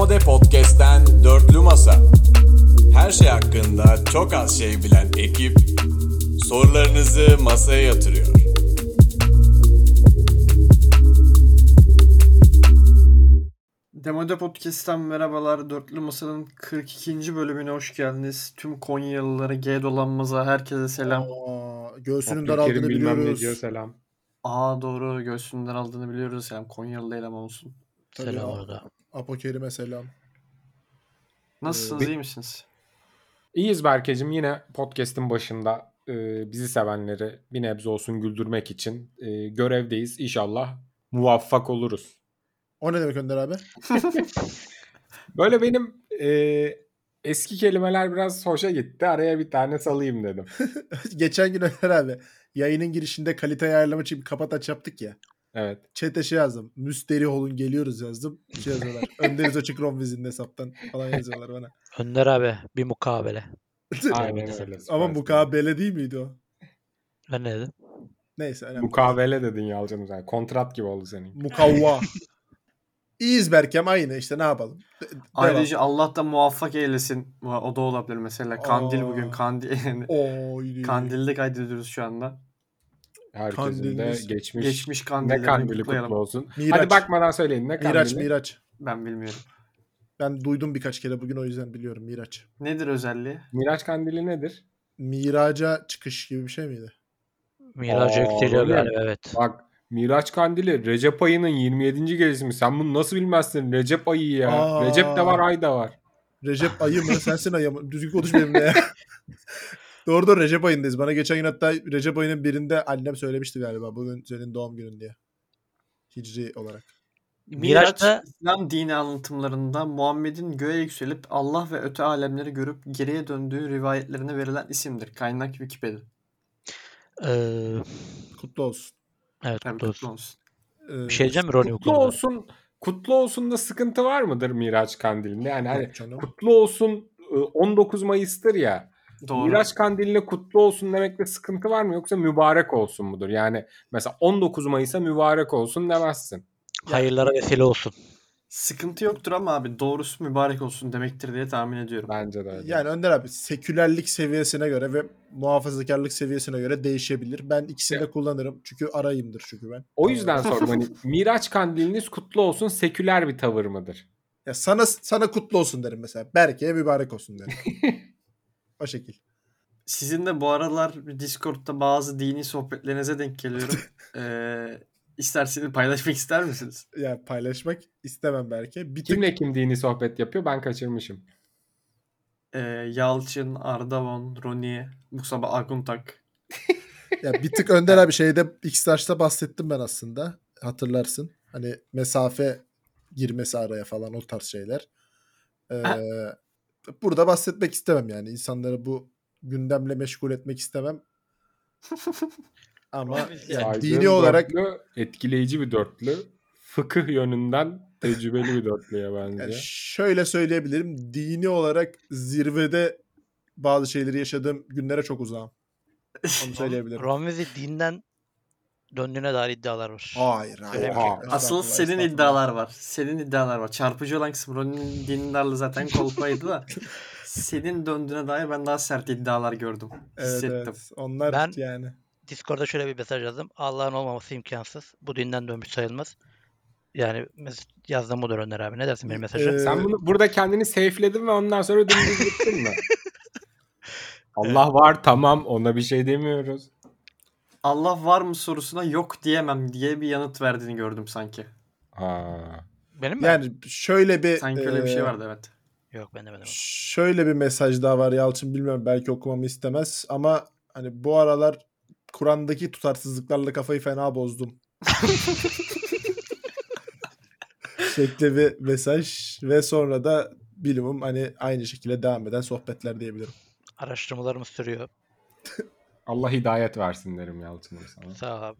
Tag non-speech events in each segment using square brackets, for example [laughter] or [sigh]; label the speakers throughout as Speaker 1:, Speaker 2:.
Speaker 1: Demode Podcast'ten Dörtlü Masa. Her şey hakkında çok az şey bilen ekip sorularınızı masaya yatırıyor.
Speaker 2: Demode Podcast'tan merhabalar. Dörtlü Masa'nın 42. bölümüne hoş geldiniz. Tüm Konyalılara, G dolanmaza herkese selam.
Speaker 3: Aa, göğsünün daraldığını
Speaker 4: bilmem ne
Speaker 3: biliyoruz.
Speaker 4: diyor selam.
Speaker 2: Aa doğru göğsünden aldığını biliyoruz. Yani Konyalı eleman olsun.
Speaker 3: Tabii
Speaker 5: Selam
Speaker 3: ya.
Speaker 5: Orada.
Speaker 3: Apokerime selam.
Speaker 2: Nasılsınız,
Speaker 4: Ee,
Speaker 2: iyi misiniz?
Speaker 4: İyiyiz Berkecim yine podcast'in başında e, bizi sevenleri bir nebze olsun güldürmek için e, görevdeyiz. İnşallah muvaffak oluruz.
Speaker 3: O ne demek Önder abi? [laughs]
Speaker 4: Böyle benim e, eski kelimeler biraz hoşa gitti. Araya bir tane salayım dedim. [laughs]
Speaker 3: Geçen gün Önder abi yayının girişinde kalite ayarlama için bir kapat aç yaptık ya.
Speaker 4: Evet.
Speaker 3: Chat'e şey yazdım. Müsteri olun geliyoruz yazdım. Şey yazıyorlar. [laughs] Önderiz açık Romviz'in hesaptan falan yazıyorlar bana.
Speaker 5: Önder abi bir mukabele. [laughs]
Speaker 4: Aynen öyle.
Speaker 3: Ama mukabele değil miydi o?
Speaker 5: Ben ne dedim?
Speaker 3: Neyse. önemli.
Speaker 4: Mukavele dedin Yalçın'ım sen. Kontrat gibi oldu senin.
Speaker 3: Mukavva. [laughs] İyiyiz Berkem aynı işte ne yapalım. De- devam.
Speaker 2: Ayrıca Allah da muvaffak eylesin. O da olabilir mesela. Kandil
Speaker 3: Aa.
Speaker 2: bugün. Kandil.
Speaker 3: Oy.
Speaker 2: Kandilde kaydediyoruz şu anda.
Speaker 4: Herkesin de
Speaker 3: Kandiliniz-
Speaker 4: geçmiş,
Speaker 2: Geçmiş
Speaker 4: ne kandili kutlu olsun.
Speaker 3: Miraç.
Speaker 4: Hadi bakmadan söyleyin ne kandili?
Speaker 3: Miraç Miraç.
Speaker 2: Ben bilmiyorum.
Speaker 3: Ben duydum birkaç kere bugün o yüzden biliyorum Miraç.
Speaker 2: Nedir özelliği?
Speaker 4: Miraç kandili nedir?
Speaker 3: Miraca çıkış gibi bir şey miydi?
Speaker 5: Miraca
Speaker 4: Aa,
Speaker 5: yükseliyor
Speaker 4: öyle mi?
Speaker 5: galiba evet.
Speaker 4: Bak Miraç Kandili Recep ayının 27. gecesi mi? Sen bunu nasıl bilmezsin? Recep ayı ya.
Speaker 3: Aa.
Speaker 4: Recep de var ay da var.
Speaker 3: Recep ayı mı? Sensin ayı mı? Düzgün konuş benimle ya. [laughs] doğru doğru Recep ayındayız. Bana geçen gün hatta Recep ayının birinde annem söylemişti galiba. Bugün senin doğum günün diye. Hicri olarak.
Speaker 2: Miraç,
Speaker 5: Miraç'ta-
Speaker 2: İslam dini anlatımlarında Muhammed'in göğe yükselip Allah ve öte alemleri görüp geriye döndüğü rivayetlerine verilen isimdir. Kaynak Wikipedia.
Speaker 5: Ee,
Speaker 3: Kutlu olsun.
Speaker 5: evet kutlu
Speaker 2: kutlu
Speaker 5: olsun.
Speaker 2: olsun.
Speaker 3: Ee,
Speaker 5: Bir şey diyeceğim mi Ronnie
Speaker 4: Kutlu olsun. Kutlu olsun da sıkıntı var mıdır Miraç Kandili'nde? Yani hani kutlu olsun e, 19 Mayıs'tır ya.
Speaker 2: Doğru.
Speaker 4: Miraç Kandili'ne kutlu olsun demekte sıkıntı var mı yoksa mübarek olsun mudur? Yani mesela 19 Mayıs'a mübarek olsun demezsin.
Speaker 5: Hayırlara vesile olsun.
Speaker 2: Sıkıntı yoktur ama abi doğrusu mübarek olsun demektir diye tahmin ediyorum.
Speaker 4: Bence de öyle.
Speaker 3: Yani Önder abi sekülerlik seviyesine göre ve muhafazakarlık seviyesine göre değişebilir. Ben ikisini de
Speaker 4: Ya.
Speaker 3: kullanırım. Çünkü arayımdır çünkü ben.
Speaker 4: o yüzden sordum hani [laughs] Miraç Kandiliniz kutlu olsun seküler bir tavır mıdır?
Speaker 3: Ya sana sana kutlu olsun derim mesela. Berke'ye mübarek olsun derim. [laughs] o şekil.
Speaker 2: Sizin de bu aralar bir Discord'da bazı dini sohbetlerinize denk geliyorum. [laughs] ee, isterseniz paylaşmak ister misiniz?
Speaker 3: Ya paylaşmak istemem Berke. Bir tık
Speaker 4: Kimle kim dini sohbet yapıyor ben kaçırmışım.
Speaker 2: Ee, Yalçın, Ardavon, Roni, Musaba Aguntak. [laughs]
Speaker 3: Ya bir tık Önder abi şeyde X-Large'da bahsettim ben aslında. Hatırlarsın. Hani mesafe girmesi araya falan o tarz şeyler. Ee, burada bahsetmek istemem yani. İnsanları bu gündemle meşgul etmek istemem. Ama yani dini olarak
Speaker 4: dörtlü, etkileyici bir dörtlü. Fıkıh yönünden tecrübeli bir dörtlüye bence.
Speaker 3: yani şöyle söyleyebilirim. Dini olarak zirvede bazı şeyleri yaşadığım günlere çok uzağım. Onu söyleyebilirim.
Speaker 5: Romvezi dinden döndüğüne dair iddialar var.
Speaker 3: Hayır, hayır.
Speaker 4: Oha.
Speaker 2: Asıl senin iddialar var. Senin iddialar var. Çarpıcı olan kısım Roni'nin dindarlığı zaten kolpaydı da. [laughs] senin döndüğüne dair ben daha sert iddialar gördüm.
Speaker 3: Evet,
Speaker 2: Hissettim.
Speaker 3: evet. Onlar
Speaker 5: Ben-
Speaker 3: yani.
Speaker 5: Discord'da şöyle bir mesaj yazdım. Allah'ın olmaması imkansız. Bu dinden dönmüş sayılmaz. Yani yazdığım budur Önder abi. Ne dersin benim mesaja?
Speaker 3: Ee,
Speaker 4: Sen bunu burada kendini safe'ledin ve ondan sonra dümdüz gittin mi? [laughs] Allah var tamam ona bir şey demiyoruz.
Speaker 2: Allah var mı sorusuna yok diyemem diye bir yanıt verdiğini gördüm sanki.
Speaker 4: Ha.
Speaker 5: benim mi?
Speaker 3: Yani şöyle bir
Speaker 2: Sanki öyle bir
Speaker 3: e,
Speaker 2: şey vardı evet.
Speaker 5: Yok bende bende.
Speaker 3: Şöyle bir mesaj daha var Yalçın bilmiyorum belki okumamı istemez ama hani bu aralar Kur'an'daki tutarsızlıklarla kafayı fena bozdum. [laughs] şekli bir mesaj ve sonra da bilimum hani aynı şekilde devam eden sohbetler diyebilirim.
Speaker 5: Araştırmalarımız sürüyor. [laughs]
Speaker 4: Allah hidayet versin derim Yalçın'ım sana.
Speaker 5: Sağ ol abi.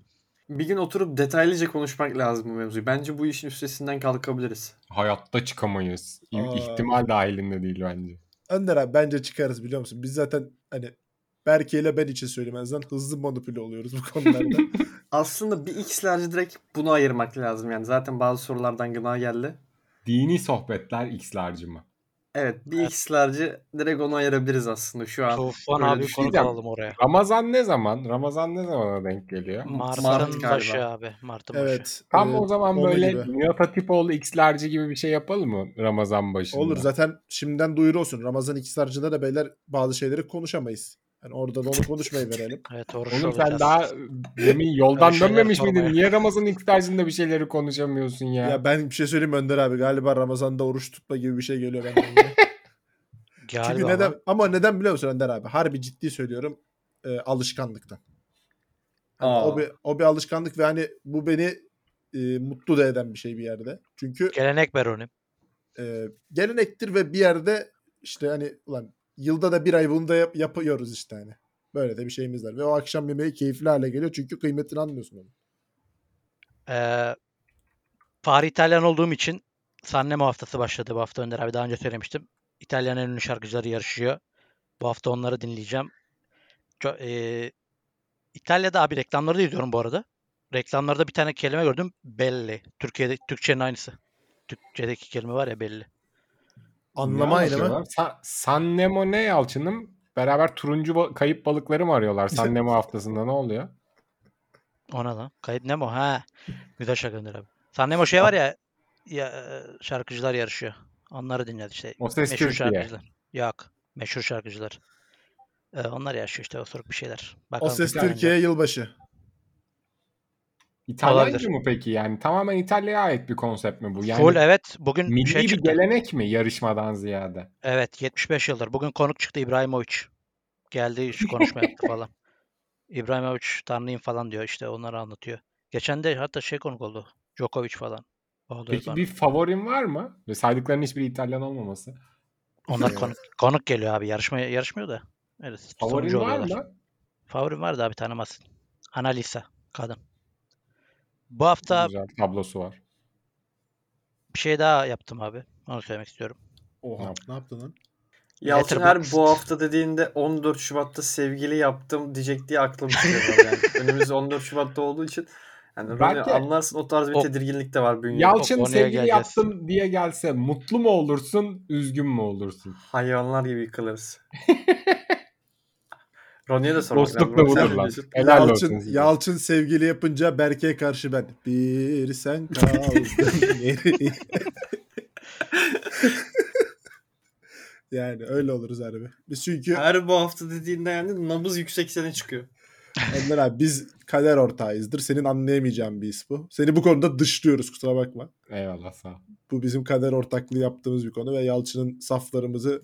Speaker 2: Bir gün oturup detaylıca konuşmak lazım bu mevzuyu. Bence bu işin üstesinden kalkabiliriz.
Speaker 4: Hayatta çıkamayız.
Speaker 3: Aa.
Speaker 4: İhtimal dahilinde değil bence.
Speaker 3: Önder abi bence çıkarız biliyor musun? Biz zaten hani Berke ile ben için söylemezden hızlı manipüle oluyoruz bu konularda. [laughs]
Speaker 2: Aslında bir X'lerce direkt bunu ayırmak lazım yani. Zaten bazı sorulardan gına geldi.
Speaker 4: Dini sohbetler X'larcı mı?
Speaker 2: Evet bir X'lerci direkt onu ayırabiliriz aslında şu an.
Speaker 5: Tufan
Speaker 2: Öyle
Speaker 5: abi konu
Speaker 4: düşüneceğim.
Speaker 5: alalım oraya.
Speaker 4: Ramazan ne zaman? Ramazan ne zamana denk geliyor?
Speaker 5: Mart'ın
Speaker 2: Mart galiba.
Speaker 5: başı abi. Mart'ın başı.
Speaker 3: Evet.
Speaker 4: Tam
Speaker 3: e,
Speaker 4: o zaman böyle
Speaker 3: gibi.
Speaker 4: Nihat Hatipoğlu X'lerci gibi bir şey yapalım mı Ramazan başında?
Speaker 3: Olur zaten şimdiden duyuru olsun. Ramazan ikisarcıda da beyler bazı şeyleri konuşamayız. Yani orada da onu konuşmayı verelim. [laughs]
Speaker 5: Evet oruç
Speaker 4: Oğlum sen daha demin yoldan dönmemiş miydin? Niye Ramazan X'lercinde bir şeyleri konuşamıyorsun ya?
Speaker 3: ya ben bir şey söyleyeyim Önder abi. Galiba Ramazan'da oruç tutma gibi bir şey geliyor benden. [laughs] Çünkü neden
Speaker 5: ama
Speaker 3: ama neden biliyor musun Önder abi? Harbi ciddi söylüyorum. e, alışkanlıktan.
Speaker 2: Aa.
Speaker 3: o bir o bir alışkanlık ve hani bu beni e, mutlu da eden bir şey bir yerde. Çünkü
Speaker 5: Gelenek Beroni.
Speaker 3: e, gelenektir ve bir yerde işte hani ulan yılda da bir ay bunu da yap- yapıyoruz işte hani. Böyle de bir şeyimiz var. Ve o akşam yemeği keyifli hale geliyor çünkü kıymetini anlıyorsun onun.
Speaker 5: Ee, Fahri İtalyan olduğum için Sannemo haftası başladı bu hafta Önder abi. Daha önce söylemiştim. İtalyan en ünlü şarkıcıları yarışıyor. Bu hafta onları dinleyeceğim. Ço- ee, İtalya'da abi reklamları da izliyorum bu arada. Reklamlarda bir tane kelime gördüm. Belli. Türkiye'de Türkçenin aynısı. Türkçedeki kelime var ya belli.
Speaker 3: Anlama aynı mı?
Speaker 4: Sa- San Nemo ne Yalçın'ım? Beraber turuncu ba- kayıp balıkları mı arıyorlar San [laughs] Nemo haftasında ne oluyor?
Speaker 5: Ona da. Kayıt Nemo ha. Güzel şarkı Önder abi. San Nemo şey var ya, ya e, şarkıcılar yarışıyor. Onları dinliyoruz işte.
Speaker 4: O Ses
Speaker 5: Meşhur
Speaker 4: Türkiye.
Speaker 5: şarkıcılar. Yok. Meşhur şarkıcılar. Ee, onlar yaşıyor işte osuruk bir şeyler.
Speaker 3: O
Speaker 5: Bakalım
Speaker 3: ses
Speaker 5: İtalyanca.
Speaker 3: Türkiye yılbaşı.
Speaker 4: İtalyancı
Speaker 5: Olabilir.
Speaker 4: mı peki? Yani tamamen İtalya'ya ait bir konsept mi bu? Yani
Speaker 5: Full evet. Bugün
Speaker 4: milli
Speaker 5: şey
Speaker 4: bir
Speaker 5: çıktı.
Speaker 4: gelenek mi yarışmadan ziyade?
Speaker 5: Evet 75 yıldır. Bugün konuk çıktı İbrahimovic. Geldi şu konuşma yaptı [laughs] falan. İbrahimovic tanrıyım falan diyor işte onları anlatıyor. Geçen de hatta şey konuk oldu. Djokovic falan. Oldu
Speaker 4: Peki
Speaker 5: sonra.
Speaker 4: bir favorin var mı? Ve saydıkların hiçbiri İtalyan olmaması.
Speaker 5: Onlar konuk, konuk geliyor abi. Yarışmaya yarışmıyor da. Evet.
Speaker 4: Favorin var mı?
Speaker 5: Favorim var da abi tanımazsın. Analisa. Kadın. Bu hafta
Speaker 4: Güzel tablosu var.
Speaker 5: bir şey daha yaptım abi. Onu söylemek istiyorum.
Speaker 3: Oha ne yaptın lan?
Speaker 2: Yalçın her
Speaker 5: Letterboxd.
Speaker 2: bu hafta dediğinde 14 Şubat'ta sevgili yaptım diyecek diye aklım çıkıyor. yani. [laughs] Önümüz 14 Şubat'ta olduğu için yani
Speaker 4: Belki-
Speaker 2: Belki... anlarsın o tarz bir
Speaker 5: O-
Speaker 2: tedirginlik de var bünyede.
Speaker 4: Yalçın
Speaker 5: konuya
Speaker 4: sevgili
Speaker 5: geleceğiz.
Speaker 4: yaptım diye gelse mutlu mu olursun, üzgün mü olursun?
Speaker 2: Hayvanlar gibi yıkılırız. [laughs] Ronnie'ye de sormak
Speaker 4: Dostluk
Speaker 2: lazım.
Speaker 4: da
Speaker 2: Sen
Speaker 4: budur
Speaker 2: ne
Speaker 4: lan. Helal
Speaker 3: Yalçın,
Speaker 4: olsun.
Speaker 3: Yalçın sevgili yapınca Berke'ye karşı ben. Bir sen kaldın. [laughs] [laughs] yani öyle oluruz harbi. Biz çünkü
Speaker 2: Her bu hafta dediğinde yani nabız yüksek sene çıkıyor.
Speaker 3: Önder abi biz kader ortağıyızdır. Senin anlayamayacağın bir his bu. Seni bu konuda dışlıyoruz kusura bakma.
Speaker 4: Eyvallah sağ ol.
Speaker 3: Bu bizim kader ortaklığı yaptığımız bir konu ve Yalçın'ın saflarımızı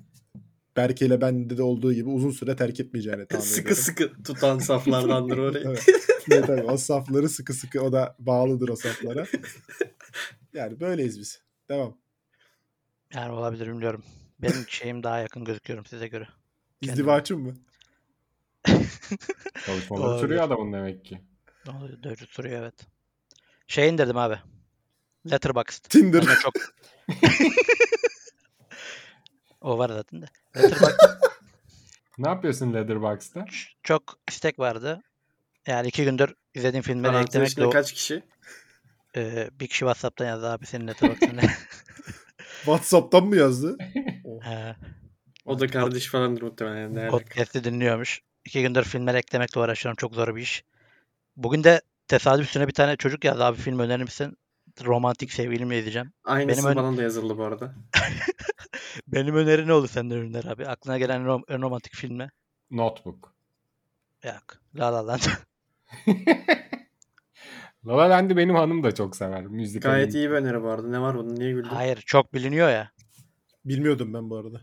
Speaker 3: Berke ile bende de olduğu gibi uzun süre terk etmeyeceğini tahmin
Speaker 2: sıkı
Speaker 3: ediyorum.
Speaker 2: sıkı tutan saflardandır orayı. [laughs]
Speaker 3: Evet. Ne tabii o safları sıkı sıkı o da bağlıdır o saflara. Yani böyleyiz biz. Devam.
Speaker 5: Yani olabilir bilmiyorum. Benim şeyim daha yakın gözüküyorum size göre.
Speaker 3: İzdivaçım mı?
Speaker 4: Çalışmaları sürüyor adamın demek ki.
Speaker 5: Doğru, Doğru soruyor evet. Şey indirdim abi. Letterboxd.
Speaker 3: Tinder.
Speaker 5: Çok... [laughs] o var zaten de. [laughs]
Speaker 4: Ne yapıyorsun Letterboxd'da?
Speaker 5: çok istek vardı. Yani iki gündür izlediğim filmleri
Speaker 2: Parantez
Speaker 5: eklemek de
Speaker 2: içinde
Speaker 5: o,
Speaker 2: kaç kişi?
Speaker 5: e, bir kişi WhatsApp'tan yazdı abi senin Letterboxd'ını. [laughs]
Speaker 3: Whatsapp'tan mı yazdı? [laughs]
Speaker 5: He,
Speaker 2: O da kardeş falandır muhtemelen. Yani.
Speaker 5: Podcast'i dinliyormuş. İki gündür filmleri eklemekle uğraşıyorum. Çok zor bir iş. Bugün de tesadüf üstüne bir tane çocuk yazdı abi film önerir misin? Romantik sevgilimle izleyeceğim.
Speaker 2: Aynısı
Speaker 5: Benim ön-
Speaker 2: bana da yazıldı bu arada. [laughs]
Speaker 5: Benim öneri ne olur senden ürünler abi? Aklına gelen rom- romantik film ne?
Speaker 4: Notebook.
Speaker 5: Yok. La La Land. [laughs]
Speaker 4: La La Land'i benim hanım da çok sever. Müzik
Speaker 2: Gayet iyi bir öneri bu arada. Ne var bunda? Niye güldün?
Speaker 5: Hayır çok biliniyor ya.
Speaker 3: Bilmiyordum ben bu arada.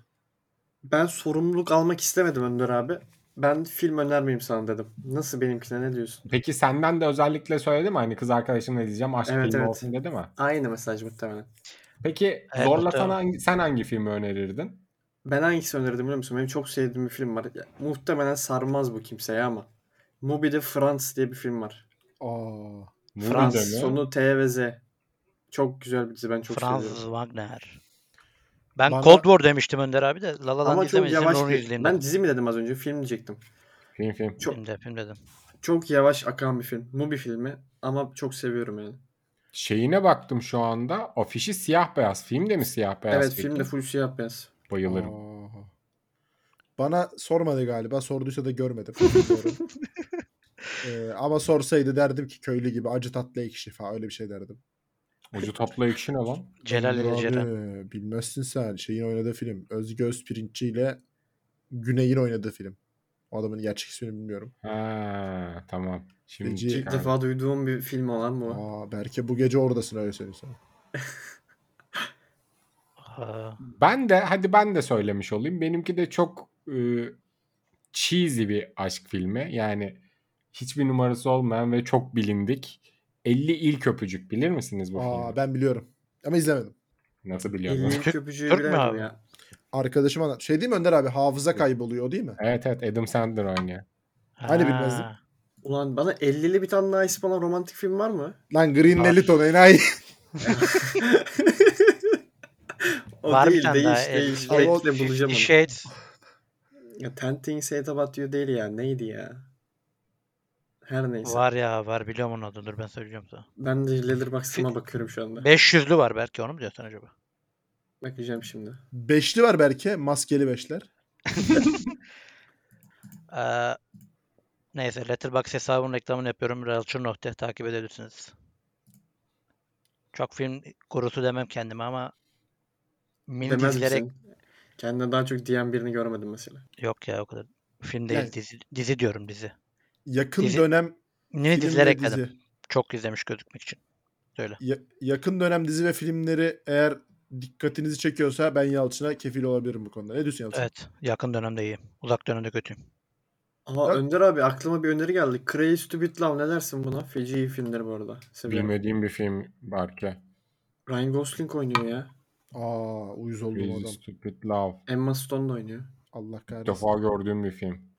Speaker 2: Ben sorumluluk almak istemedim Önder abi. Ben film önermeyeyim sana dedim. Nasıl benimkine ne diyorsun?
Speaker 4: Peki senden de özellikle söyledi mi? Hani kız arkadaşımla izleyeceğim aşk
Speaker 2: Evet,
Speaker 4: filmi
Speaker 2: evet.
Speaker 4: olsun dedi mi?
Speaker 2: Aynı mesaj muhtemelen.
Speaker 4: Peki
Speaker 5: Evet,
Speaker 4: zorlasan
Speaker 5: muhtemelen.
Speaker 4: hangi, sen hangi filmi önerirdin?
Speaker 2: Ben hangisi önerdim biliyor musun? Benim çok sevdiğim bir film var. Ya, muhtemelen sarmaz bu kimseye ama. Mubi'de Frans diye bir film var.
Speaker 3: Aa.
Speaker 4: Movie'de
Speaker 2: Frans sonu T ve Z. Çok güzel bir dizi. Ben çok
Speaker 5: Franz
Speaker 2: seviyorum.
Speaker 5: Wagner. Ben
Speaker 3: Bana-
Speaker 5: Cold War demiştim Önder abi de. La La Land
Speaker 2: Ama çok yavaş
Speaker 5: onu
Speaker 2: bir... Ben dizi mi dedim az önce? Film diyecektim.
Speaker 4: Film film.
Speaker 2: çok-
Speaker 5: Film, de, film dedim.
Speaker 2: Çok yavaş akan bir film. Mubi filmi ama çok seviyorum yani.
Speaker 4: Şeyine baktım şu anda. Afişi siyah beyaz. Film de mi siyah beyaz?
Speaker 2: evet film de full siyah beyaz.
Speaker 4: Bayılırım.
Speaker 3: Aa. Bana sormadı galiba. Sorduysa da görmedim. [laughs] Ee, ama sorsaydı derdim ki köylü gibi acı tatlı ekşi falan öyle bir şey derdim.
Speaker 4: Ucu tatlı ekşi ne lan?
Speaker 5: Celal ile Ceren.
Speaker 3: Bilmezsin sen. Şeyin oynadığı film. Özge Özpirinççi ile Güney'in oynadığı film. O adamın gerçek ismini bilmiyorum.
Speaker 4: Ha, tamam. Şimdi
Speaker 3: Peki-
Speaker 2: İlk defa duyduğum bir film olan bu.
Speaker 3: Aa, belki bu gece oradasın öyle söyleyeyim sana.
Speaker 4: Ben de hadi ben de söylemiş olayım. Benimki de çok e, cheesy bir aşk filmi. Yani hiçbir numarası olmayan ve çok bilindik. 50 ilk öpücük bilir misiniz bu
Speaker 3: Aa,
Speaker 4: filmi?
Speaker 3: ben biliyorum. Ama izlemedim.
Speaker 4: Nasıl biliyorsunuz? [laughs]
Speaker 2: Elinin köpücüğü
Speaker 5: Türk mü abi?
Speaker 2: ya.
Speaker 3: Arkadaşım anlat. Şey değil mi Önder abi? Hafıza kayboluyor değil mi?
Speaker 4: Evet evet Adam Sandler oynuyor.
Speaker 3: Hani bilmezdim.
Speaker 2: Ulan bana 50'li bir tane daha olan romantik film var mı?
Speaker 3: Lan Green
Speaker 5: Var.
Speaker 3: Leliton enayi. [laughs]
Speaker 2: o
Speaker 5: Var bir
Speaker 2: değil,
Speaker 5: daha,
Speaker 2: değiş, değiş. Bekle bulacağım onu.
Speaker 5: Shades.
Speaker 2: Ya, Ten Things Hate About You değil ya. Neydi ya? Her neyse.
Speaker 5: Var ya var biliyorum onun adını. Dur ben söyleyeceğim sana.
Speaker 2: Ben de Letterboxd'ıma bakıyorum şu anda.
Speaker 5: 500'lü var belki onu mu diyorsun acaba?
Speaker 2: Bakacağım şimdi.
Speaker 3: Beşli var belki. Maskeli beşler. [laughs]
Speaker 5: Ee, neyse Letterboxd hesabının reklamını yapıyorum. Realçur.te takip edebilirsiniz. Çok film gurusu demem kendime ama mini
Speaker 2: Demez
Speaker 5: dizilere
Speaker 2: misin? Kendine daha çok diyen birini görmedim mesela.
Speaker 5: yok ya o kadar. Film değil
Speaker 3: Yani-
Speaker 5: dizi, dizi diyorum dizi.
Speaker 3: Yakın
Speaker 5: Dizi-
Speaker 3: dönem
Speaker 5: Mini
Speaker 3: film
Speaker 5: diziler
Speaker 3: ve
Speaker 5: ekledim.
Speaker 3: dizi.
Speaker 5: Çok izlemiş gözükmek için. Söyle.
Speaker 3: Ya- yakın dönem dizi ve filmleri eğer dikkatinizi çekiyorsa ben Yalçın'a kefil olabilirim bu konuda. Ne diyorsun Yalçın?
Speaker 5: Evet. Yakın dönemde iyiyim. Uzak dönemde kötüyüm.
Speaker 2: Aa
Speaker 3: Ya-
Speaker 2: Önder abi aklıma bir öneri geldi. Crazy Stupid Love ne dersin buna? Feci iyi filmdir bu arada. Seviyorum.
Speaker 4: Bilmediğim bir film var ki.
Speaker 2: Ryan Gosling oynuyor ya.
Speaker 3: Aa uyuz oldum
Speaker 4: Crazy
Speaker 3: adam.
Speaker 4: Stupid Love.
Speaker 2: Emma Stone da oynuyor.
Speaker 3: Allah
Speaker 4: İlk
Speaker 3: kahretsin.
Speaker 4: defa gördüğüm bir film.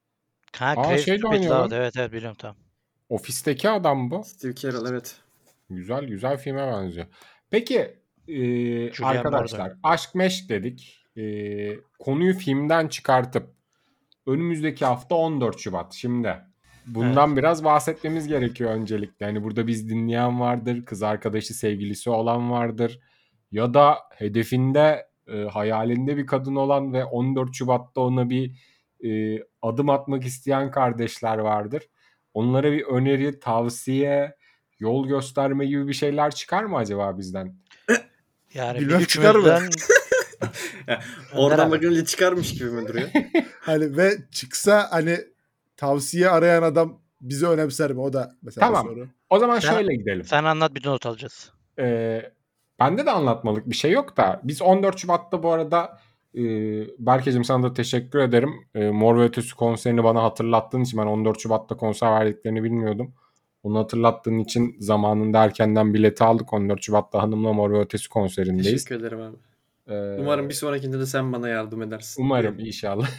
Speaker 5: Ha,
Speaker 4: Aa, şey oynuyor
Speaker 5: Love.
Speaker 4: lan.
Speaker 5: Evet evet biliyorum tamam.
Speaker 4: Ofisteki adam bu.
Speaker 2: Steve Carell evet.
Speaker 4: Güzel güzel filme benziyor. Peki e, arkadaşlar
Speaker 5: Moore
Speaker 4: aşk meşk dedik. E, konuyu filmden çıkartıp önümüzdeki hafta 14 Şubat. Şimdi bundan biraz bahsetmemiz gerekiyor öncelikle. Yani burada biz dinleyen vardır, kız arkadaşı, sevgilisi olan vardır ya da hedefinde e, hayalinde bir kadın olan ve 14 Şubat'ta ona bir e, adım atmak isteyen kardeşler vardır. Onlara bir öneri, tavsiye, yol gösterme gibi bir şeyler çıkar mı acaba bizden? [coughs]
Speaker 5: Yani
Speaker 3: Bilmem
Speaker 5: bir
Speaker 3: çıkar mı? [laughs]
Speaker 2: Oradan bakınca çıkarmış gibi mi duruyor? [laughs]
Speaker 3: Hani ve çıksa hani tavsiye arayan adam bizi önemser mi? O da mesela
Speaker 4: Tamam.
Speaker 3: soru.
Speaker 4: O zaman
Speaker 5: Sen-
Speaker 4: şöyle gidelim.
Speaker 5: sen anlat bir not alacağız.
Speaker 4: Ee, bende de anlatmalık bir şey yok da biz 14 Şubat'ta bu arada e, Berkeciğim sana da teşekkür ederim. E, Mor ve Ötesi konserini bana hatırlattığın için ben 14 Şubat'ta konser verdiklerini bilmiyordum. Onu hatırlattığın için zamanında erkenden bileti aldık. 14 Şubat'ta hanımla Mor ve Ötesi konserindeyiz.
Speaker 2: Teşekkür ederim abi.
Speaker 4: Ee,
Speaker 2: Umarım bir sonrakinde de sen bana yardım edersin.
Speaker 4: Umarım inşallah. [laughs]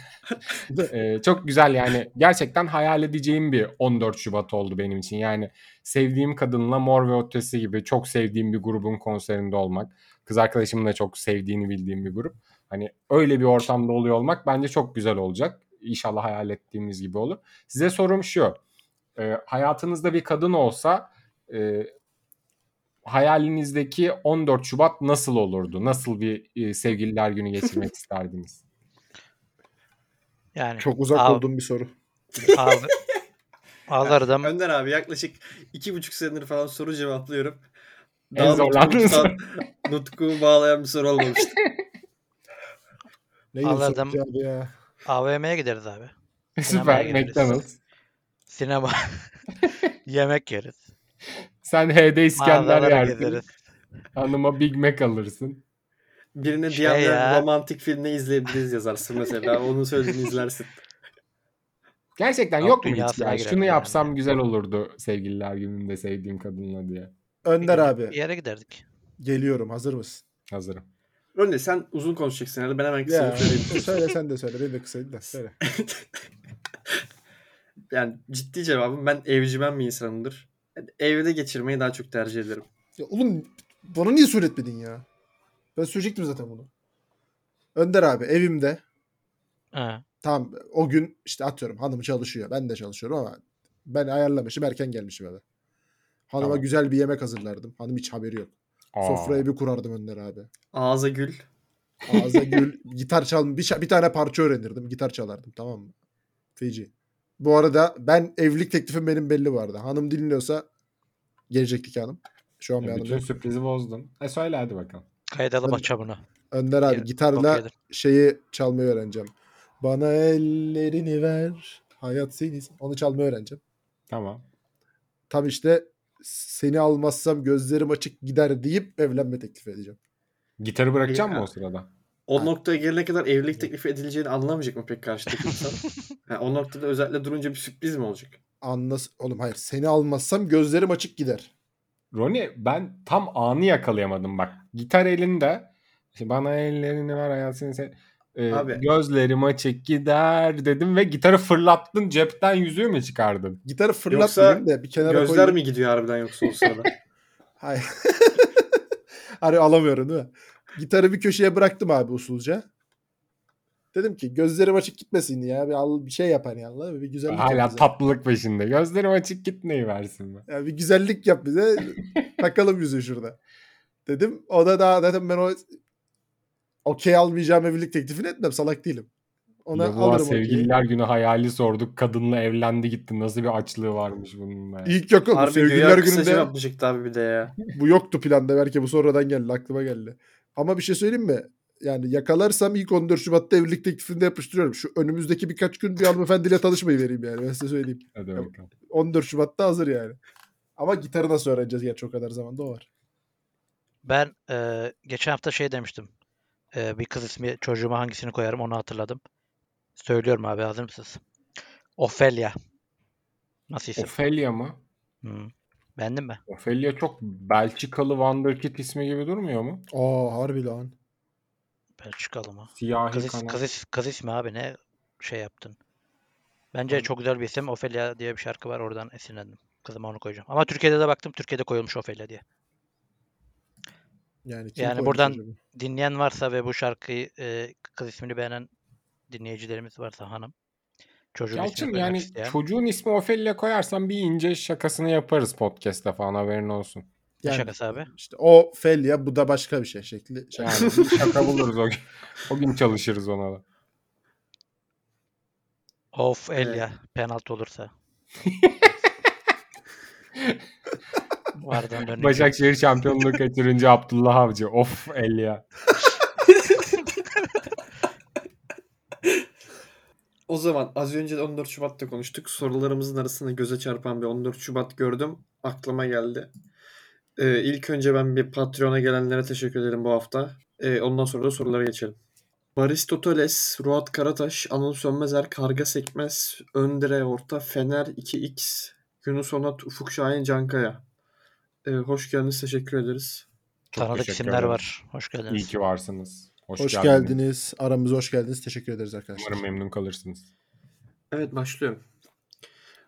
Speaker 4: Ee, çok güzel yani gerçekten hayal edeceğim bir 14 Şubat oldu benim için. Yani sevdiğim kadınla Mor ve Ötesi gibi çok sevdiğim bir grubun konserinde olmak. Kız arkadaşımın da çok sevdiğini bildiğim bir grup. Hani öyle bir ortamda oluyor olmak bence çok güzel olacak. İnşallah hayal ettiğimiz gibi olur. Size sorum şu. Ee, hayatınızda bir kadın olsa e, hayalinizdeki 14 Şubat nasıl olurdu? Nasıl bir e, sevgililer günü geçirmek [laughs] isterdiniz?
Speaker 5: Yani
Speaker 3: Çok uzak
Speaker 5: Abi-
Speaker 3: olduğum bir soru.
Speaker 5: ağlar, ağlardım.
Speaker 2: Önder abi yaklaşık iki buçuk senedir falan soru cevaplıyorum.
Speaker 4: En
Speaker 2: Daha
Speaker 4: zorlandığın
Speaker 2: nutku,
Speaker 4: soru. [laughs]
Speaker 2: nutku bağlayan bir soru olmamıştı. [laughs]
Speaker 3: Ne
Speaker 5: Anladım.
Speaker 3: Abi ya.
Speaker 5: AVM'ye gideriz abi. [laughs]
Speaker 4: Süper.
Speaker 5: gideriz.
Speaker 4: McDonald's.
Speaker 5: Sinema. [laughs] Yemek yeriz.
Speaker 4: Sen H'de İskender
Speaker 5: Mağazalara
Speaker 4: yersin.
Speaker 5: gezeriz.
Speaker 4: Hanıma Big Mac alırsın.
Speaker 2: Birine
Speaker 5: Şey
Speaker 2: Diyan'la
Speaker 5: ya.
Speaker 2: romantik filmi izleyebiliriz yazarsın mesela. Onun söylediğini izlersin.
Speaker 4: Gerçekten
Speaker 5: Yok
Speaker 4: yok mu hiç
Speaker 5: dünyasına
Speaker 4: ya?
Speaker 5: girelim
Speaker 4: Şunu
Speaker 5: yani.
Speaker 4: yapsam güzel olurdu sevgililer gününde sevdiğim kadınla diye.
Speaker 3: Önder abi
Speaker 5: Bir yere giderdik.
Speaker 3: geliyorum. Hazır mısın?
Speaker 4: Hazırım.
Speaker 2: Önde sen uzun konuşacaksın herhalde. Ben hemen kısa
Speaker 3: Ya,
Speaker 2: söyleyeyim. [laughs]
Speaker 3: söyle sen de söyle. Benim de kısaydı da. Söyle. [laughs]
Speaker 2: Yani ciddi cevabım ben evcimen bir insanımdır. Yani evde geçirmeyi daha çok tercih ederim.
Speaker 3: Ya oğlum bana niye söyletmedin ya? Ben söyleyecektim zaten bunu. Önder abi evimde
Speaker 5: Ha.
Speaker 3: Tamam o gün işte atıyorum hanım çalışıyor. Ben de çalışıyorum ama ben ayarlamışım erken gelmişim eve. Hanıma
Speaker 4: Tamam.
Speaker 3: güzel bir yemek hazırlardım. Hanım hiç haberi yok.
Speaker 4: Aa,
Speaker 3: Sofrayı bir kurardım Önder abi.
Speaker 2: Ağza gül.
Speaker 3: Ağza [laughs] gül, gitar çal, bir, bir tane parça öğrenirdim. Gitar çalardım tamam mı? Feci. Bu arada ben evlilik teklifim benim belli bu arada. Hanım dinliyorsa gelecektik hanım. Şu an bir
Speaker 4: e,
Speaker 3: hanım
Speaker 4: bütün sürprizi bozdun. E söyle hadi bakalım.
Speaker 5: Kaydalım
Speaker 3: Ben-
Speaker 5: açamını.
Speaker 3: Önder abi
Speaker 5: Ya,
Speaker 3: gitarla şeyi çalmayı öğreneceğim. Bana ellerini ver. Hayat seni. Onu çalmayı öğreneceğim.
Speaker 4: Tamam.
Speaker 3: Tam işte seni almazsam gözlerim açık gider deyip evlenme teklifi edeceğim.
Speaker 4: Gitarı bırakacak mı o sırada?
Speaker 2: O noktaya gelene kadar evlilik teklifi edileceğini anlamayacak mı pek karşıdaki insan? [laughs] Ha, o noktada özellikle durunca bir sürpriz mi olacak?
Speaker 3: Anlas oğlum hayır seni almazsam gözlerim açık gider.
Speaker 4: Roni ben tam anı yakalayamadım bak. Gitar elinde. İşte bana ellerini ver hayatını sen. Ee,
Speaker 2: Abi.
Speaker 4: gözlerim açık gider dedim ve gitarı fırlattın cepten yüzüğü mü çıkardın?
Speaker 3: Gitarı
Speaker 2: Yoksa
Speaker 3: fırlatmayayım da bir kenara
Speaker 2: Gözler
Speaker 3: koyayım.
Speaker 2: mi gidiyor harbiden yoksa o sırada? [laughs]
Speaker 3: Hayır. [laughs] hani alamıyorum değil mi? Gitarı bir köşeye bıraktım abi usulca. Dedim ki gözlerim açık gitmesin ya. Bir, al, bir şey yap hani Allah. Bir güzellik
Speaker 4: Hala
Speaker 3: yap bize.
Speaker 4: tatlılık peşinde. Gözlerim açık gitmeyi versin mi?
Speaker 3: Ya bir güzellik yap bize. [laughs] Takalım yüzü şurada. Dedim. O da daha zaten ben o okey almayacağım evlilik teklifini etmem. Salak değilim. Ona
Speaker 4: Ya bu
Speaker 3: alırım
Speaker 4: sevgililer günü hayali sorduk. Kadınla evlendi gitti. Nasıl bir açlığı varmış bunun be.
Speaker 3: İlk yok oğlum. Sevgililer gününde
Speaker 2: cevap mı çıktı abi bir de ya.
Speaker 3: bu yoktu planda. Belki bu sonradan geldi. Aklıma geldi. Ama bir şey söyleyeyim mi? Yani yakalarsam ilk 14 Şubat'ta evlilik teklifinde yapıştırıyorum. Şu önümüzdeki birkaç gün bir hanımefendiyle tanışmayı vereyim yani. Ben size söyleyeyim.
Speaker 4: Hadi bakalım.
Speaker 3: 14 Şubat'ta hazır yani. Ama gitarı nasıl öğreneceğiz gerçi o kadar zamanda o var.
Speaker 5: Ben e, geçen hafta şey demiştim. E, bir kız ismi çocuğuma hangisini koyarım onu hatırladım. Söylüyorum abi hazır mısınız? Ofelia. Nasıl isim?
Speaker 4: Ophelia mı?
Speaker 5: Hı. Beğendin mi?
Speaker 4: Ophelia çok Belçikalı Wonderkid ismi gibi durmuyor mu?
Speaker 3: Aa harbi lan.
Speaker 5: Belçikalı mı?
Speaker 4: Siyahi
Speaker 5: Kız, is-
Speaker 4: kanat.
Speaker 5: kız, is- kız ismi abi ne şey yaptın. Bence çok güzel bir isim. Ofelia diye bir şarkı var oradan esinlendim. Kızıma onu koyacağım. Ama Türkiye'de de baktım Türkiye'de koyulmuş Ofelia diye.
Speaker 3: Yani, kim
Speaker 5: Yani buradan-
Speaker 3: acaba?
Speaker 5: Dinleyen varsa ve bu şarkıyı e, kız ismini beğenen dinleyicilerimiz varsa hanım. Çocuğun
Speaker 4: Yalçın yani
Speaker 5: isteyen.
Speaker 4: çocuğun ismi Ophelia koyarsan bir ince şakasını yaparız podcast'te falan haberin olsun.
Speaker 3: Yani
Speaker 5: şakası abi?
Speaker 3: işte o Felya bu da başka bir şey şekli. şaka.
Speaker 4: Yani [laughs] şaka buluruz o gün. O gün çalışırız ona da.
Speaker 5: Of Elia penaltı olursa. [laughs] Vardan dönünce.
Speaker 4: Başakşehir şampiyonluğu kaçırınca Abdullah Avcı. Of el ya. [laughs]
Speaker 2: O zaman az önce de 14 Şubat'ta konuştuk. Sorularımızın arasında göze çarpan bir 14 Şubat gördüm. Aklıma geldi. Ee, ilk önce ben bir Patreon'a gelenlere teşekkür ederim bu hafta. Ee, ondan sonra da sorulara geçelim. Baristoteles, Ruat Karataş, Anıl Sönmezer, Karga Sekmez, Öndire Orta, Fener 2X, Yunus Onat, Ufuk Şahin, Cankaya. Ee, hoş geldiniz, teşekkür ederiz.
Speaker 4: Çok
Speaker 5: Tanıdık
Speaker 4: teşekkür
Speaker 5: isimler
Speaker 4: ederim.
Speaker 5: var. Hoş geldiniz.
Speaker 4: İyi ki varsınız. Hoş,
Speaker 3: Hoş
Speaker 4: geldiniz.
Speaker 3: geldiniz. Aramıza hoş geldiniz. Teşekkür ederiz arkadaşlar.
Speaker 4: Umarım memnun kalırsınız.
Speaker 2: Evet başlıyorum.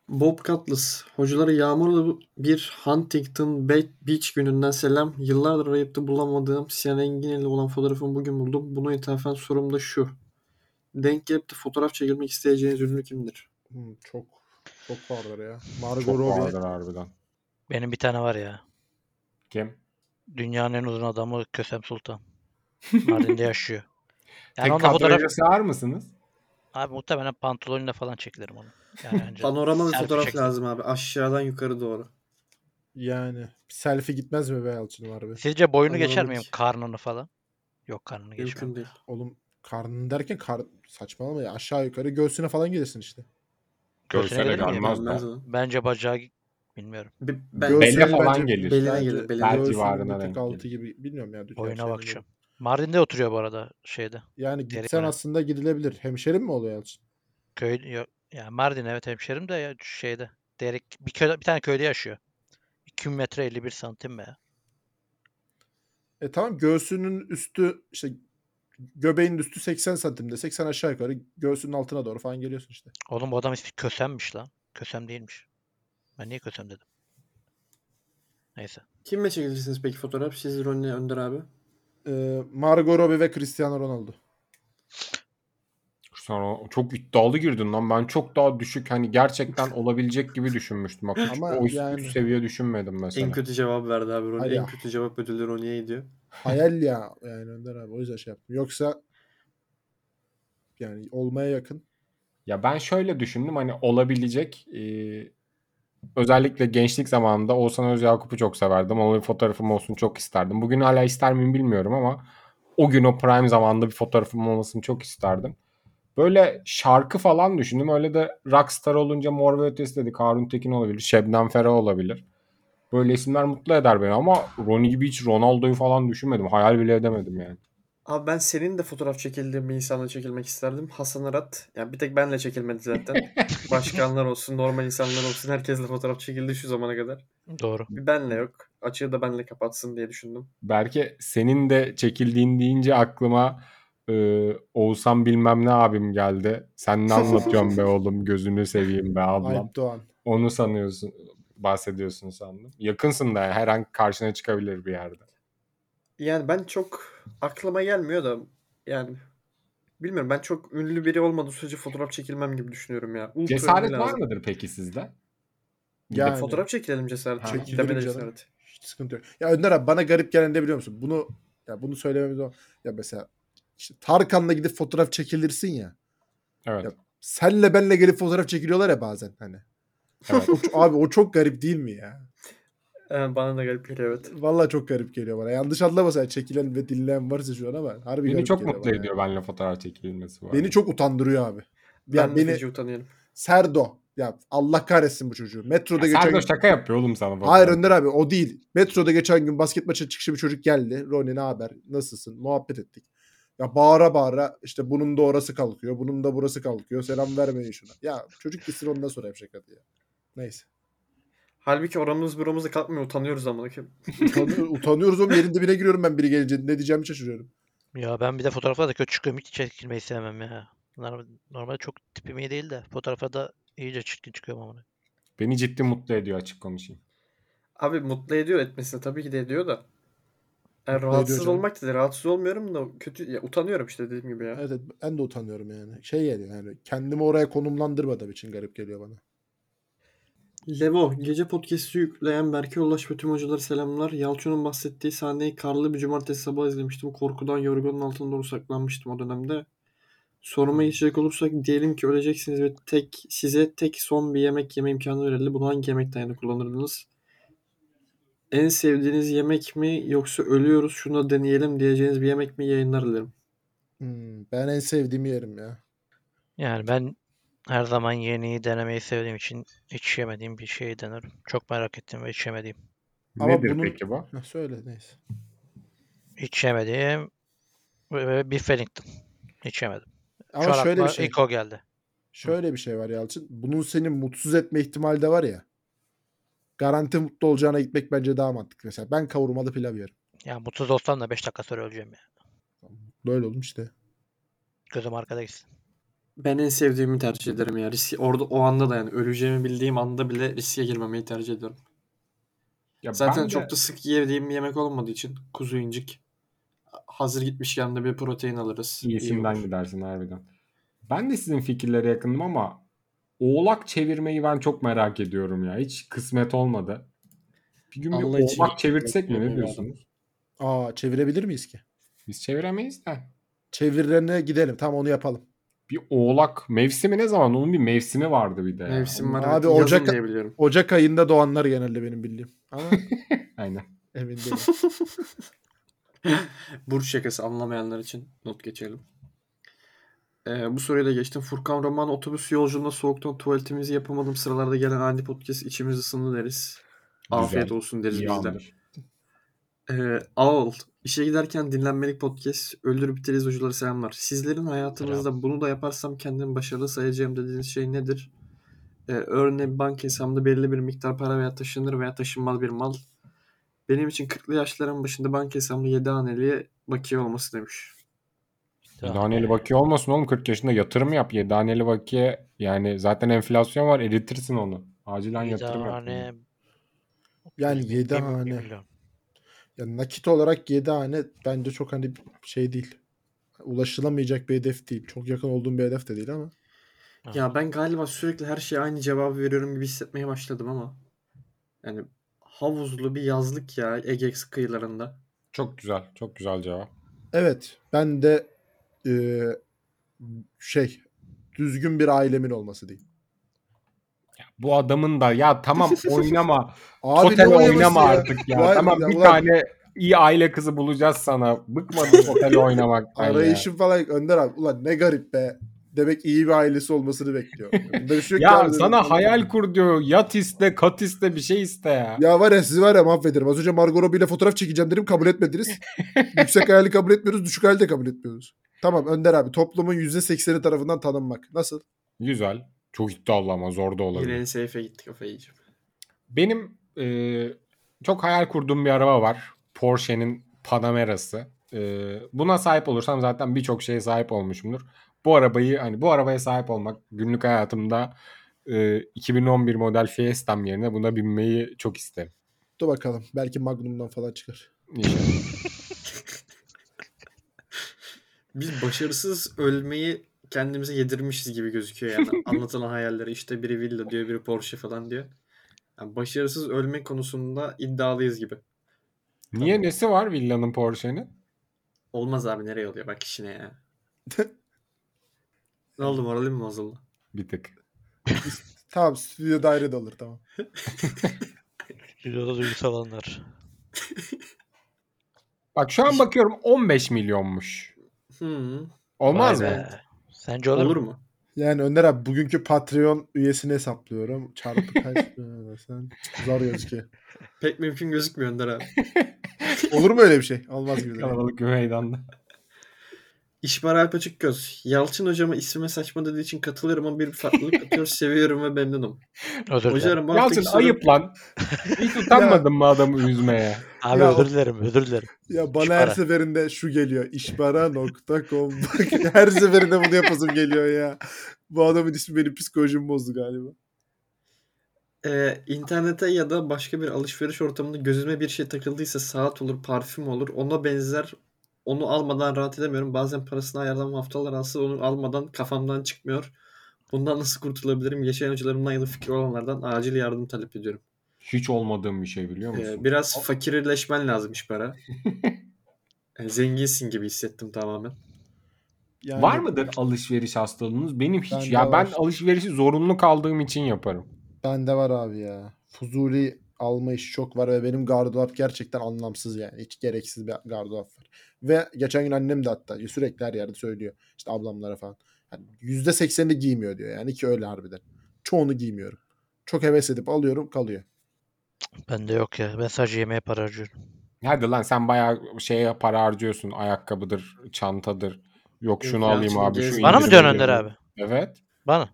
Speaker 2: Bob Cutlass. Hocaları yağmurlu bir Huntington Be- Beach gününden selam. Yıllardır arayıp da bulamadığım Sinan Engin ile olan fotoğrafımı bugün buldum. Buna ithafen sorum da şu. Denk gelip de fotoğraf çekilmek isteyeceğiniz ünlü kimdir?
Speaker 3: Hmm, çok çok vardır ya. Margot
Speaker 4: Çok
Speaker 3: Robbie.
Speaker 4: vardır harbiden.
Speaker 5: Benim bir tane var ya.
Speaker 4: Kim?
Speaker 5: Dünyanın en uzun adamı Kösem Sultan. [laughs] Mardin'de yaşıyor. Yani
Speaker 4: Tek
Speaker 5: onda fotoğraf...
Speaker 4: sığar mısınız?
Speaker 5: Abi muhtemelen pantolonuyla falan çekerim onu. Yani önce
Speaker 2: Panorama bir
Speaker 5: selfie
Speaker 2: fotoğraf
Speaker 5: çeksin.
Speaker 2: lazım abi. Aşağıdan yukarı doğru.
Speaker 3: Yani bir selfie gitmez mi be Yalçın var be?
Speaker 5: Sizce boyunu
Speaker 2: Panorama
Speaker 5: geçer miyim? Karnını falan? Yok karnını geçmem.
Speaker 2: Mümkün değil.
Speaker 3: Oğlum karnın derken kar saçmalama ya aşağı yukarı göğsüne falan gelirsin işte.
Speaker 5: Göğsüne
Speaker 4: gelmez
Speaker 2: Gelmez
Speaker 4: de.
Speaker 2: lan.
Speaker 5: Bence bacağı bilmiyorum.
Speaker 2: Be-
Speaker 4: Belle
Speaker 3: bence-
Speaker 4: falan gelir.
Speaker 2: Beline
Speaker 3: bence-
Speaker 2: gelir. Beline.
Speaker 4: Bel
Speaker 3: göğsünün
Speaker 4: civarına denk
Speaker 3: altı
Speaker 4: gelir.
Speaker 3: gibi bilmiyorum ya. dünya
Speaker 5: Boyuna
Speaker 3: şeyine
Speaker 5: bakacağım. Mardin'de oturuyor bu arada şeyde.
Speaker 3: Yani gitsen
Speaker 5: dönem.
Speaker 3: aslında gidilebilir. Hemşerim mi oluyor Yalçın?
Speaker 5: Köy yok. Ya Mardin evet hemşerim de ya şeyde. Derek bir köy, bir tane köyde yaşıyor. 2 metre 51 santim mi ya?
Speaker 3: E tamam göğsünün üstü işte göbeğinin üstü 80 santimde. 80 aşağı yukarı göğsünün altına doğru falan geliyorsun işte.
Speaker 5: Oğlum bu adam ismi Kösem'miş lan. Kösem değilmiş. Ben niye Kösem dedim? Neyse.
Speaker 2: Kimle çekilirsiniz peki fotoğraf? Siz Ronnie Önder abi.
Speaker 3: Ee, Margot Robbie ve Cristiano Ronaldo.
Speaker 4: Sen o- çok iddialı girdin lan. Ben çok daha düşük hani gerçekten [laughs] olabilecek gibi düşünmüştüm. Bak
Speaker 3: Ama
Speaker 4: o
Speaker 3: yani-
Speaker 4: üst seviye düşünmedim mesela.
Speaker 2: En kötü cevabı verdi abi Ronnie. En kötü cevap ödülü Ronnie'ye gidiyor.
Speaker 3: Hayal ya yani Önder abi o yüzden şey yaptım. Yoksa yani olmaya yakın.
Speaker 4: Ya ben şöyle düşündüm hani olabilecek e, özellikle gençlik zamanında Oğuzhan Özyakup'u çok severdim. Onun bir fotoğrafım olsun çok isterdim. Bugün hala ister miyim bilmiyorum ama o gün o prime zamanında bir fotoğrafım olmasını çok isterdim. Böyle şarkı falan düşündüm. Öyle de rockstar olunca Mor ve Ötesi dedik. Harun Tekin olabilir. Şebnem Ferah olabilir. Böyle isimler mutlu eder beni ama Ronnie gibi hiç Ronaldo'yu falan düşünmedim. Hayal bile edemedim yani.
Speaker 2: Abi ben senin de fotoğraf çekildiğin bir insanla çekilmek isterdim. Hasan Arat. Yani bir tek benle çekilmedi zaten. [laughs] Başkanlar olsun, normal insanlar olsun. Herkesle fotoğraf çekildi şu zamana kadar.
Speaker 5: Doğru.
Speaker 2: Bir benle yok. Açığı da benle kapatsın diye düşündüm.
Speaker 4: Belki senin de çekildiğin deyince aklıma e, Oğuzhan bilmem ne abim geldi. Sen ne anlatıyorsun be oğlum gözünü seveyim be ablam.
Speaker 3: Alp Doğan.
Speaker 4: Onu sanıyorsun bahsediyorsun sandım. Yakınsın da her an karşına çıkabilir bir yerde.
Speaker 2: Yani ben çok aklıma gelmiyor da yani bilmiyorum ben çok ünlü biri olmadığı sürece fotoğraf çekilmem gibi düşünüyorum ya. Ultra
Speaker 4: Cesaret var
Speaker 2: lazım.
Speaker 4: mıdır peki sizde?
Speaker 3: Yani
Speaker 2: Fotoğraf çekilelim cesaret.
Speaker 4: Ha.
Speaker 2: Çekil
Speaker 3: Çekilirim
Speaker 2: demede
Speaker 3: canım.
Speaker 2: cesaret.
Speaker 3: Hiç sıkıntı yok. Ya Önder abi bana garip gelen de biliyor musun? Bunu ya bunu söylememiz o. Ya mesela işte Tarkan'la gidip fotoğraf çekilirsin ya.
Speaker 4: Evet.
Speaker 3: Ya- Senle benle gelip fotoğraf çekiliyorlar ya bazen hani.
Speaker 4: evet.
Speaker 3: O, abi o çok garip değil mi ya?
Speaker 2: Bana da garip geliyor evet.
Speaker 3: Vallahi çok garip geliyor bana. Yanlış anlamasa çekilen ve dinleyen varsa şu an ama harbi
Speaker 4: Beni
Speaker 3: garip
Speaker 4: çok mutlu
Speaker 3: bana
Speaker 4: ediyor benimle fotoğraf çekilmesi var.
Speaker 3: Beni çok utandırıyor abi.
Speaker 2: Ben
Speaker 3: Ya
Speaker 2: de
Speaker 3: beni
Speaker 2: utanıyorum.
Speaker 3: Serdo ya Allah kahretsin bu çocuğu. Metroda
Speaker 4: Ya
Speaker 3: geçen
Speaker 4: Serdar
Speaker 3: gün
Speaker 4: şaka yapıyor oğlum sana. fotoğraf.
Speaker 3: Hayır Önder abi o değil. Metroda geçen gün basket maçı çıkışı bir çocuk geldi. Ronnie ne haber? Nasılsın? Muhabbet ettik. Ya bağıra bağıra işte bunun da orası kalkıyor. Bunun da burası kalkıyor. Selam vermeyin şuna. Ya çocuk gitsin ondan sonra yapacak hadi ya. Neyse.
Speaker 2: Halbuki oramız buramızı kalkmıyor utanıyoruz ama.
Speaker 3: Utanıyor, [laughs] utanıyoruz oğlum yerin dibine giriyorum ben biri gelince. Ne diyeceğimi şaşırıyorum.
Speaker 5: Ya ben bir de fotoğraflarda kötü çıkıyorum. Hiç çekilmeyi sevmem ya. Normal- Normalde çok tipim iyi değil de fotoğrafa da iyice çirkin çıkıyorum ama.
Speaker 4: Beni ciddi mutlu ediyor açık konuşayım.
Speaker 2: Abi mutlu ediyor etmesine tabii ki de ediyor da. Yani
Speaker 3: Mutlu
Speaker 2: rahatsız
Speaker 3: ediyor
Speaker 2: olmak da değil, rahatsız olmuyorum da kötü ya utanıyorum işte dediğim gibi ya.
Speaker 3: Evet, evet, ben de utanıyorum yani. Şey geliyor yani kendimi oraya konumlandırmadığım için garip geliyor bana.
Speaker 2: Levo, gece podcast'i yükleyen Berke Ulaş ve tüm hocalara selamlar. Yalçın'ın bahsettiği sahneyi karlı bir cumartesi sabah izlemiştim. Korkudan yorganın altına doğru saklanmıştım o dönemde. Soruma geçecek olursak diyelim ki öleceksiniz ve tek size tek son bir yemek yeme imkanı verildi. Bunu hangi yemekten yana kullanırdınız? En sevdiğiniz yemek mi yoksa ölüyoruz şunu da deneyelim diyeceğiniz bir yemek mi yayınlar dilerim.
Speaker 3: Hmm, ben en sevdiğim yerim ya.
Speaker 5: Yani ben her zaman yeniyi denemeyi sevdiğim için hiç yemediğim bir şeyi denerim. Çok merak ettim ve hiç yemediğim.
Speaker 3: Ama
Speaker 4: Nedir
Speaker 3: bunun-
Speaker 4: peki bu?
Speaker 3: Heh, söyle neyse.
Speaker 5: Hiç yemediğim ve Beef Wellington. Hiç yemedim.
Speaker 3: Ama
Speaker 5: an
Speaker 3: şöyle bir şey.
Speaker 5: ilk o geldi.
Speaker 3: Şöyle bir şey var Yalçın. Bunun seni mutsuz etme ihtimali de var ya. Garanti mutlu olacağına gitmek bence daha mantıklı. Mesela ben kavurmalı pilav yerim.
Speaker 5: Ya mutsuz olsam da 5 dakika sonra öleceğim ya.
Speaker 3: Böyle olmuş işte.
Speaker 5: Gözüm arkada gitsin.
Speaker 2: Ben en sevdiğimi tercih ederim ya. Riski, orada o anda da yani öleceğimi bildiğim anda bile riske girmemeyi tercih ederim.
Speaker 4: Ya
Speaker 2: Zaten
Speaker 4: de-
Speaker 2: çok da sık yediğim bir yemek olmadığı için kuzu incik. Hazır gitmişken de bir protein alırız. İyi
Speaker 4: İyisinden
Speaker 2: olur.
Speaker 4: gidersin harbiden. Ben de sizin fikirlere yakınım ama oğlak çevirmeyi ben çok merak ediyorum ya. Hiç kısmet olmadı. Bir gün bir
Speaker 2: Allah için
Speaker 4: oğlak çevirsek mi? Ne diyorsunuz?
Speaker 3: Aa çevirebilir miyiz ki?
Speaker 4: Biz çeviremeyiz de.
Speaker 3: Çevirene gidelim. Tam onu yapalım.
Speaker 4: Bir oğlak mevsimi ne zaman? Onun bir mevsimi vardı bir de.
Speaker 2: Mevsim var.
Speaker 3: Abi
Speaker 2: Ocak
Speaker 3: Ocak- ayında doğanlar genelde benim bildiğim. Ama [laughs]
Speaker 4: Aynen.
Speaker 3: emin değilim. [laughs]
Speaker 2: Burç şakası anlamayanlar için not geçelim. Ee, bu soruyu da geçtim. Furkan Roman otobüs yolculuğunda soğuktan tuvaletimizi yapamadım. Sıralarda gelen ani podcast içimiz ısındı deriz. Afiyet
Speaker 4: Güzel.
Speaker 2: olsun deriz
Speaker 4: İyi
Speaker 2: biz de.
Speaker 4: andır.
Speaker 2: Ee, Ağol. İşe giderken dinlenmelik podcast. Öldürüp biteriz hocalara selamlar. Sizlerin hayatınızda bunu da yaparsam kendimi başarılı sayacağım dediğiniz şey nedir? Ee, örneğin banka hesabımda belli bir miktar para veya taşınır veya taşınmaz bir mal. Benim için 40'lı yaşların başında banka hesabımda 7 haneli bakiye olması demiş.
Speaker 4: Daneli bakiye olmasın oğlum 40 yaşında yatırım yap. Daneli bakiye yani zaten enflasyon var eritirsin onu. Acilen yatırım yap.
Speaker 3: Yani
Speaker 5: bir-
Speaker 3: 7
Speaker 5: bir- bir
Speaker 3: hane.
Speaker 5: Milyon.
Speaker 3: Ya nakit olarak 7 hane bence çok hani şey değil. Ulaşılamayacak bir hedef değil. Çok yakın olduğum bir hedef de değil ama.
Speaker 2: Ya ben galiba sürekli her şeye aynı cevabı veriyorum gibi hissetmeye başladım ama. Yani havuzlu bir yazlık ya Ege kıyılarında.
Speaker 4: Çok güzel. Çok güzel cevap.
Speaker 3: Evet. Ben de e, şey düzgün bir ailemin olması değil.
Speaker 4: Bu adamın da ya tamam [laughs] oynama.
Speaker 3: Abi oynaması
Speaker 4: oynama
Speaker 3: ya?
Speaker 4: artık ya.
Speaker 3: Vay
Speaker 4: tamam
Speaker 3: ya,
Speaker 4: bir
Speaker 3: ulan
Speaker 4: tane iyi aile kızı bulacağız sana. Bıkmadım Total [laughs] oynamaktan ya.
Speaker 3: Arayışım falan Önder abi. Ulan ne garip be. Demek iyi bir ailesi olmasını bekliyor. Şey
Speaker 4: Ya
Speaker 3: abi.
Speaker 4: sana hayal kur diyor. Yat iste, kat iste bir şey iste ya.
Speaker 3: Ya var ya sizi var ya mahvederim. Az önce Margot Robbie ile fotoğraf çekeceğim dedim kabul etmediniz. [laughs] Yüksek hayali kabul etmiyoruz. Düşük hayali de kabul etmiyoruz. Tamam Önder abi toplumun %80'i tarafından tanınmak. Nasıl?
Speaker 4: Güzel. Çok iddialı ama zor da olabilir.
Speaker 2: Yine safe'e gittik kafayı yiyeceğim.
Speaker 4: Benim e, çok hayal kurduğum bir araba var. Porsche'nin Panamera'sı. E, buna sahip olursam zaten birçok şeye sahip olmuşumdur. Bu arabayı hani bu arabaya sahip olmak günlük hayatımda e, 2011 model Fiesta'm yerine buna binmeyi çok isterim.
Speaker 3: Dur bakalım. Belki Magnum'dan falan çıkar.
Speaker 4: İnşallah. [laughs]
Speaker 2: Biz başarısız ölmeyi kendimize yedirmişiz gibi gözüküyor yani. [laughs] Anlatılan hayalleri işte biri villa diyor biri Porsche falan diyor. Yani başarısız ölme konusunda iddialıyız gibi.
Speaker 4: Niye nesi var villanın Porsche'nin?
Speaker 2: Olmaz abi nereye oluyor bak işine ya. [laughs] ne oldu moralim mi bozuldu?
Speaker 4: Bir tık. [laughs]
Speaker 3: Tamam stüdyo daire de olur tamam.
Speaker 5: Stüdyoda duygusal alanlar.
Speaker 4: Bak şu an bakıyorum 15 milyonmuş.
Speaker 2: Hmm.
Speaker 4: Olmaz
Speaker 5: Vay
Speaker 4: mı?
Speaker 5: Sence olur,
Speaker 2: Olur
Speaker 5: mu?
Speaker 2: mu?
Speaker 3: Yani Önder abi bugünkü Patreon üyesini hesaplıyorum. Çarpı kaç? [laughs] sen zor gözüküyor. [laughs]
Speaker 2: Pek mümkün gözükmüyor Önder abi. [laughs]
Speaker 3: Olur mu öyle bir şey? Olmaz gibi.
Speaker 4: Kalabalık bir meydanda.
Speaker 2: İşbar Alp Açıkgöz. Yalçın hocama ismime saçma dediği için katılıyorum ama bir farklılık katıyor. Seviyorum ve memnunum.
Speaker 5: Özür dilerim.
Speaker 2: Hocam
Speaker 4: Yalçın
Speaker 2: sorum-
Speaker 4: ayıp lan. Hiç utanmadın mı adamı üzmeye?
Speaker 5: Abi
Speaker 3: Ya-
Speaker 5: özür dilerim, özür dilerim.
Speaker 3: Ya bana
Speaker 5: İşbara.
Speaker 3: her seferinde şu geliyor. İşbara.com [laughs] Her seferinde bunu yapasım geliyor ya. Bu adamın ismi benim psikolojimi bozdu galiba.
Speaker 2: Ee, internete ya da başka bir alışveriş ortamında gözüme bir şey takıldıysa saat olur, parfüm olur. Ona benzer onu almadan rahat edemiyorum. Bazen parasını ayarlamam haftalar alsa onu almadan kafamdan çıkmıyor. Bundan nasıl kurtulabilirim? Yaşayan hocalarımdan ya da fikir olanlardan acil yardım talep ediyorum.
Speaker 4: Hiç olmadığım bir şey biliyor musun?
Speaker 2: Ee, biraz fakirleşmen lazımmış para. Yani [laughs] zenginsin gibi hissettim tamamen.
Speaker 3: Yani
Speaker 4: Var mıdır alışveriş hastalığınız? Benim hiç.
Speaker 3: Bende
Speaker 4: ya ben
Speaker 3: var.
Speaker 4: alışverişi zorunlu kaldığım için yaparım.
Speaker 3: Bende var abi ya. Fuzuli alma işi çok var ve benim gardırop gerçekten anlamsız yani. Hiç gereksiz bir gardırop var. Ve geçen gün annem de hatta sürekli her yerde söylüyor. İşte ablamlara falan. Yani %80'ini giymiyor diyor yani ki öyle harbiden. Çoğunu giymiyorum. Çok heves edip alıyorum kalıyor.
Speaker 5: Bende yok ya. Ben sadece yemeğe para harcıyorum.
Speaker 4: Hadi lan sen bayağı şeye para harcıyorsun. Ayakkabıdır, çantadır. Yok şunu
Speaker 2: Yok,
Speaker 4: alayım abi. Şu
Speaker 5: Bana mı
Speaker 4: indirime
Speaker 5: diyorsun Önder abi?
Speaker 4: Evet.
Speaker 5: Bana.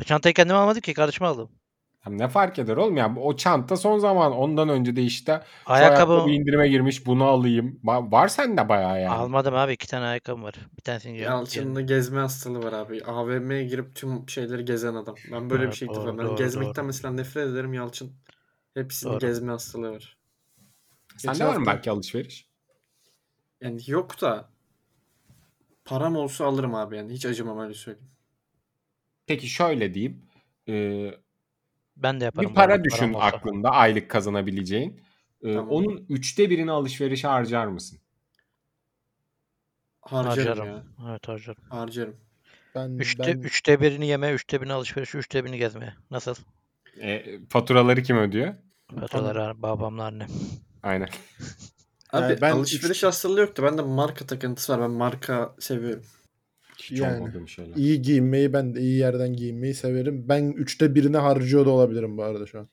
Speaker 5: E, çantayı kendim almadım ki. Kardeşime aldım.
Speaker 4: Ya ne fark eder oğlum ya? O çanta son zaman ondan önce de işte şu
Speaker 5: Ayakkabı
Speaker 4: ayakkabı indirime girmiş bunu alayım. Ba- var sende bayağı yani.
Speaker 5: almadım abi. iki tane ayakkabım var. Bir tanesini giyiyorum.
Speaker 2: Yalçın'da gezme hastalığı var abi. AVM'ye girip tüm şeyleri gezen adam. Ben böyle bir
Speaker 5: Evet,
Speaker 2: şey
Speaker 5: doğru, doğru,
Speaker 2: gezmekten
Speaker 5: doğru.
Speaker 2: mesela nefret ederim Yalçın. Hepsinin
Speaker 5: Doğru.
Speaker 2: gezme hastalığı var.
Speaker 4: Sende
Speaker 3: Geçen
Speaker 4: var mı belki alışveriş?
Speaker 2: Yani yok da param olsa alırım abi yani. Hiç acımam öyle söyleyeyim.
Speaker 4: Peki şöyle diyeyim. Ee,
Speaker 5: Ben de yaparım.
Speaker 4: bir para düşün
Speaker 5: param olsa.
Speaker 4: aklında aylık kazanabileceğin. Ee,
Speaker 2: Tamam.
Speaker 4: Onun üçte birini alışverişe harcar mısın?
Speaker 2: Harcarım
Speaker 5: Harcarım.
Speaker 2: ya.
Speaker 5: Evet harcarım.
Speaker 2: Harcarım.
Speaker 3: Ben,
Speaker 5: Üçte,
Speaker 3: ben
Speaker 5: üçte birini yeme, üçte birini alışveriş, üçte birini gezmeye. Nasıl?
Speaker 4: E, faturaları kim ödüyor?
Speaker 5: Faturaları babamla annem.
Speaker 4: Aynen.
Speaker 2: Abi
Speaker 3: Yani ben
Speaker 2: alışveriş
Speaker 3: üç-
Speaker 2: hastalığı yok da bende marka takıntısı var. Ben marka seviyorum.
Speaker 4: Hiç
Speaker 3: Yani.
Speaker 4: şeyler.
Speaker 3: iyi giyinmeyi ben de iyi yerden giyinmeyi severim. Ben üçte birini harcıyor da olabilirim bu arada şu an.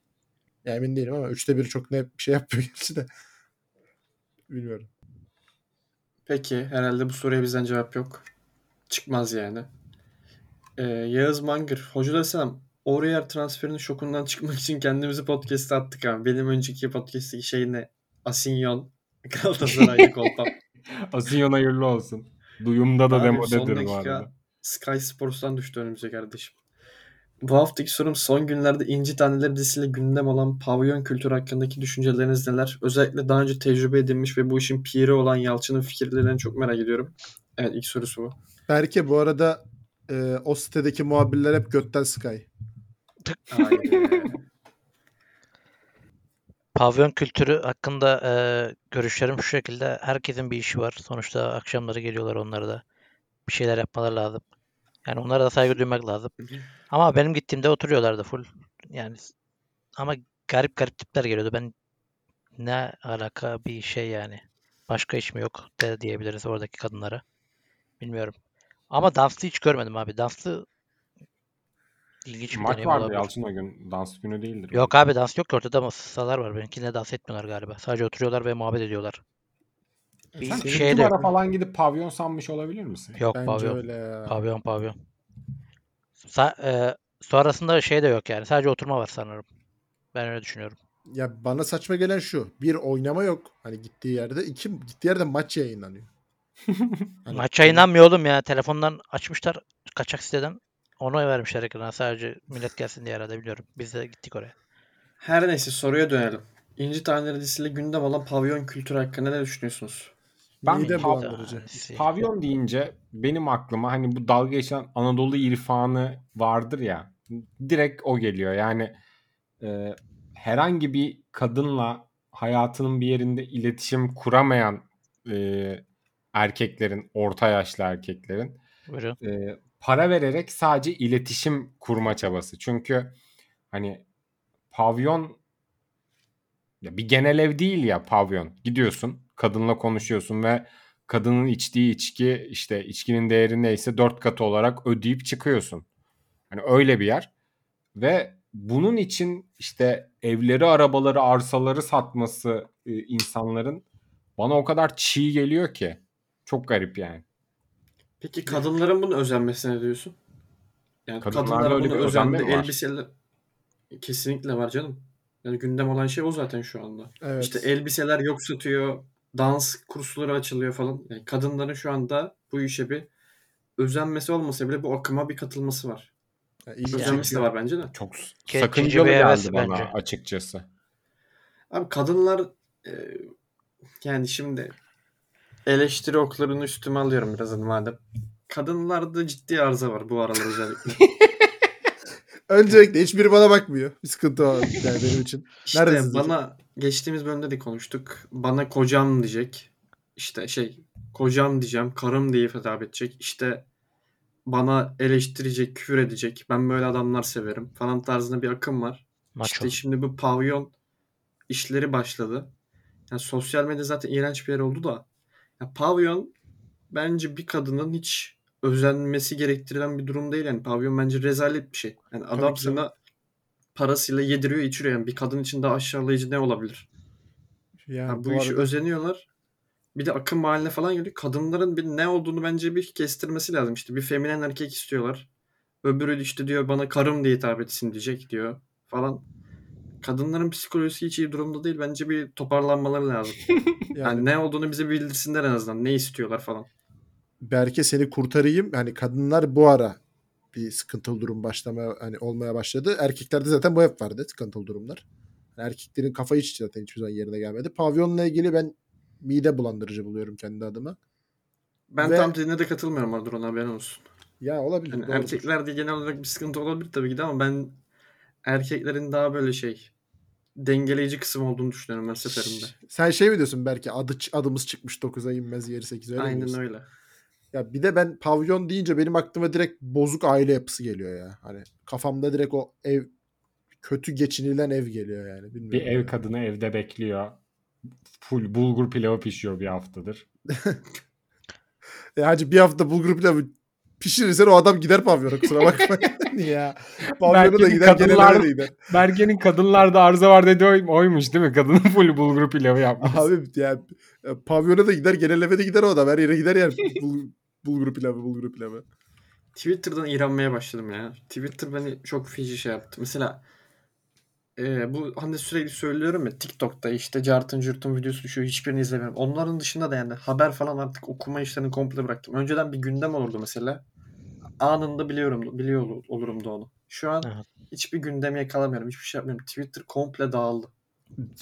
Speaker 3: Yani emin değilim ama üçte biri çok net bir şey [laughs] yapmıyor gerçi de. Bilmiyorum.
Speaker 2: Peki herhalde bu soruya bizden cevap yok. Çıkmaz yani. Ee, Yağız Mangır. Hocalar selam. Oraya transferinin şokundan çıkmak için kendimizi podcast'e attık abi. Benim önceki podcast'teki şey ne? Asinyon. [laughs] Galatasaraylı [laughs] kolpam.
Speaker 4: Asinyon hayırlı olsun. Duyumda da
Speaker 2: Abi,
Speaker 4: demodedir bu arada.
Speaker 2: Sky Sports'tan düştü önümüze kardeşim. Bu haftaki sorum son günlerde İnci Taneleri dizisiyle gündem olan pavyon kültürü hakkındaki düşünceleriniz neler? Özellikle daha önce tecrübe edinmiş ve bu işin piri olan Yalçın'ın fikirlerini çok merak ediyorum. Evet ilk sorusu bu.
Speaker 3: Berke bu arada e, o sitedeki muhabirler hep götten Sky.
Speaker 2: Hayır. [laughs]
Speaker 5: Pavyon kültürü hakkında e, görüşlerim şu şekilde. Herkesin bir işi var. Sonuçta akşamları geliyorlar onlara da. Bir şeyler yapmaları lazım. Yani onlara da saygı duymak lazım. Ama benim gittiğimde oturuyorlardı full. Yani ama garip garip tipler geliyordu. Ben ne alaka bir şey yani. Başka iş mi yok de diyebiliriz oradaki kadınlara. Bilmiyorum. Ama danslı hiç görmedim abi. Danslı ilginç bir
Speaker 4: Maç
Speaker 5: deneyim
Speaker 4: vardı
Speaker 5: olabilir.
Speaker 4: Yalçın o gün. Dans günü değildir.
Speaker 5: Yok abi dans yok ki ortada masalar var. Benimkinde dans etmiyorlar galiba. Sadece oturuyorlar ve muhabbet ediyorlar. Bir
Speaker 4: Sen
Speaker 5: şey de
Speaker 4: falan gidip pavyon sanmış olabilir misin?
Speaker 5: Yok
Speaker 3: Bence
Speaker 5: pavyon.
Speaker 3: öyle ya.
Speaker 5: Pavyon pavyon. Sa- e, sonrasında şey de yok yani. Sadece oturma var sanırım. Ben öyle düşünüyorum.
Speaker 3: Ya bana saçma gelen şu. Bir oynama yok. Hani gittiği yerde. iki gittiği yerde maç yayınlanıyor. [laughs] Hani-
Speaker 5: Maç yayınlanmıyor oğlum ya. Telefondan açmışlar kaçak siteden. Onu vermişler ekrana. Sadece millet gelsin diye herhalde biliyorum. Biz de gittik oraya.
Speaker 2: Her neyse soruya dönelim. İnci Taneleri dizisiyle gündem olan pavyon kültürü hakkında ne düşünüyorsunuz?
Speaker 4: Ben
Speaker 3: Mide
Speaker 4: pav-
Speaker 3: bulandırıcı.
Speaker 5: Tanesi.
Speaker 4: Pavyon deyince benim aklıma hani bu dalga geçen Anadolu irfanı vardır ya. Direkt o geliyor. Yani e, herhangi bir kadınla hayatının bir yerinde iletişim kuramayan e, erkeklerin, orta yaşlı erkeklerin
Speaker 5: Buyurun.
Speaker 4: e, para vererek sadece iletişim kurma çabası. Çünkü hani pavyon ya bir genel ev değil ya pavyon. Gidiyorsun, kadınla konuşuyorsun ve kadının içtiği içki işte içkinin değeri neyse dört katı olarak ödeyip çıkıyorsun. Hani öyle bir yer. Ve bunun için işte evleri, arabaları, arsaları satması insanların bana o kadar çiğ geliyor ki. Çok garip yani.
Speaker 2: Peki kadınların bunu özenmesine ne diyorsun? Yani
Speaker 4: Kadınlarda
Speaker 2: kadınlar
Speaker 4: öyle
Speaker 2: bunu
Speaker 4: bir özenme
Speaker 2: özendi.
Speaker 4: mi var?
Speaker 2: Elbiseler kesinlikle var canım. Yani gündem olan şey o zaten şu anda.
Speaker 3: Evet.
Speaker 2: İşte elbiseler yok satıyor. Dans kursları açılıyor falan. Yani kadınların şu anda bu işe bir özenmesi olmasa bile bu akıma bir katılması var.
Speaker 3: Ya ilgi
Speaker 2: Özenmesi de
Speaker 3: çekiyor.
Speaker 2: var bence de.
Speaker 4: Çok
Speaker 5: Geçici
Speaker 4: sakıncalı
Speaker 5: bir heves
Speaker 4: geldi bana
Speaker 5: bence.
Speaker 4: açıkçası.
Speaker 2: Abi kadınlar e, yani şimdi eleştiri oklarını üstüme alıyorum biraz madem. Kadınlarda ciddi arıza var bu aralar özellikle. [laughs]
Speaker 3: Öncelikle hiçbiri bana bakmıyor. Bir sıkıntı var yani benim için.
Speaker 2: İşte bana geçtiğimiz bölümde de konuştuk. Bana kocam diyecek. İşte şey kocam diyeceğim. Karım diye hitap edecek. İşte bana eleştirecek, küfür edecek. Ben böyle adamlar severim falan tarzında bir akım var.
Speaker 5: Maço.
Speaker 2: İşte şimdi bu pavyon işleri başladı. Yani sosyal medya zaten iğrenç bir yer oldu da. Ya pavyon bence bir kadının hiç özenmesi gerektirilen bir durum değil. Yani pavyon bence rezalet bir şey. Yani
Speaker 3: Tabii
Speaker 2: adam
Speaker 3: ki
Speaker 2: sana parasıyla yediriyor içiriyor. Yani bir kadın için daha aşağılayıcı ne olabilir?
Speaker 3: Yani
Speaker 2: Yani bu,
Speaker 3: bu
Speaker 2: işi
Speaker 3: arada-
Speaker 2: özeniyorlar. Bir de akım haline falan geliyor. Kadınların bir ne olduğunu bence bir kestirmesi lazım. İşte bir feminen erkek istiyorlar. Öbürü işte diyor bana karım diye hitap etsin diyecek diyor falan. Kadınların psikolojisi hiç iyi durumda değil. Bence bir toparlanmaları lazım. [laughs]
Speaker 3: yani
Speaker 2: Yani ne olduğunu bize bildirsinler en azından. Ne istiyorlar falan.
Speaker 3: Berke seni kurtarayım. Hani kadınlar bu ara bir sıkıntılı durum başlamaya hani olmaya başladı. Erkeklerde zaten bu hep vardı sıkıntılı durumlar. Yani erkeklerin kafa hiç zaten hiçbir zaman yerine gelmedi. Pavyonla ilgili ben mide bulandırıcı buluyorum kendi adıma.
Speaker 2: Ben
Speaker 3: Ve-
Speaker 2: tam dediğine de katılmıyorum Ardur ona haberin olsun.
Speaker 3: Ya olabilir.
Speaker 2: Yani
Speaker 3: doğrudur.
Speaker 2: erkeklerde genel olarak bir sıkıntı olabilir tabii ki de ama ben erkeklerin daha böyle şey dengeleyici kısım olduğunu düşünüyorum ben seferinde.
Speaker 3: Sen şey mi diyorsun belki adı adımız çıkmış 9'a inmez yeri 8 öyle mi
Speaker 2: Aynen öyle.
Speaker 3: Ya bir de ben pavyon deyince benim aklıma direkt bozuk aile yapısı geliyor ya. Hani kafamda direkt o ev kötü geçinilen ev geliyor yani. Bilmiyorum
Speaker 4: Bir ev
Speaker 3: yani.
Speaker 4: kadını evde bekliyor. Full bulgur pilavı pişiyor bir haftadır. [laughs]
Speaker 3: E hacı bir hafta bulgur pilavı pişirirsen o adam gider pavyona kusura bakma. [laughs] ya. Pavyona da gider
Speaker 4: kadınlar-
Speaker 3: genelde de gider.
Speaker 4: Berge'nin kadınlarda arıza var dedi oy- oymuş değil mi? Kadının full bulgur pilavı yapmış.
Speaker 3: Abi ya e, pavyona da gider genelleme de gider o adam. Her yere gider yani. [laughs] Bul, bulgur pilavı bulgur pilavı.
Speaker 2: Twitter'dan iğrenmeye başladım ya. Twitter beni çok feci şey yaptı. Mesela e, bu hani sürekli söylüyorum ya TikTok'ta işte cartın cürtün videosu düşüyor hiçbirini izlemiyorum. Onların dışında da yani haber falan artık okuma işlerini komple bıraktım. Önceden bir gündem olurdu mesela. Anında biliyorum biliyor ol- olurum da onu. Şu an
Speaker 5: Evet.
Speaker 2: hiçbir gündem yakalamıyorum. Hiçbir şey yapmıyorum. Twitter komple dağıldı.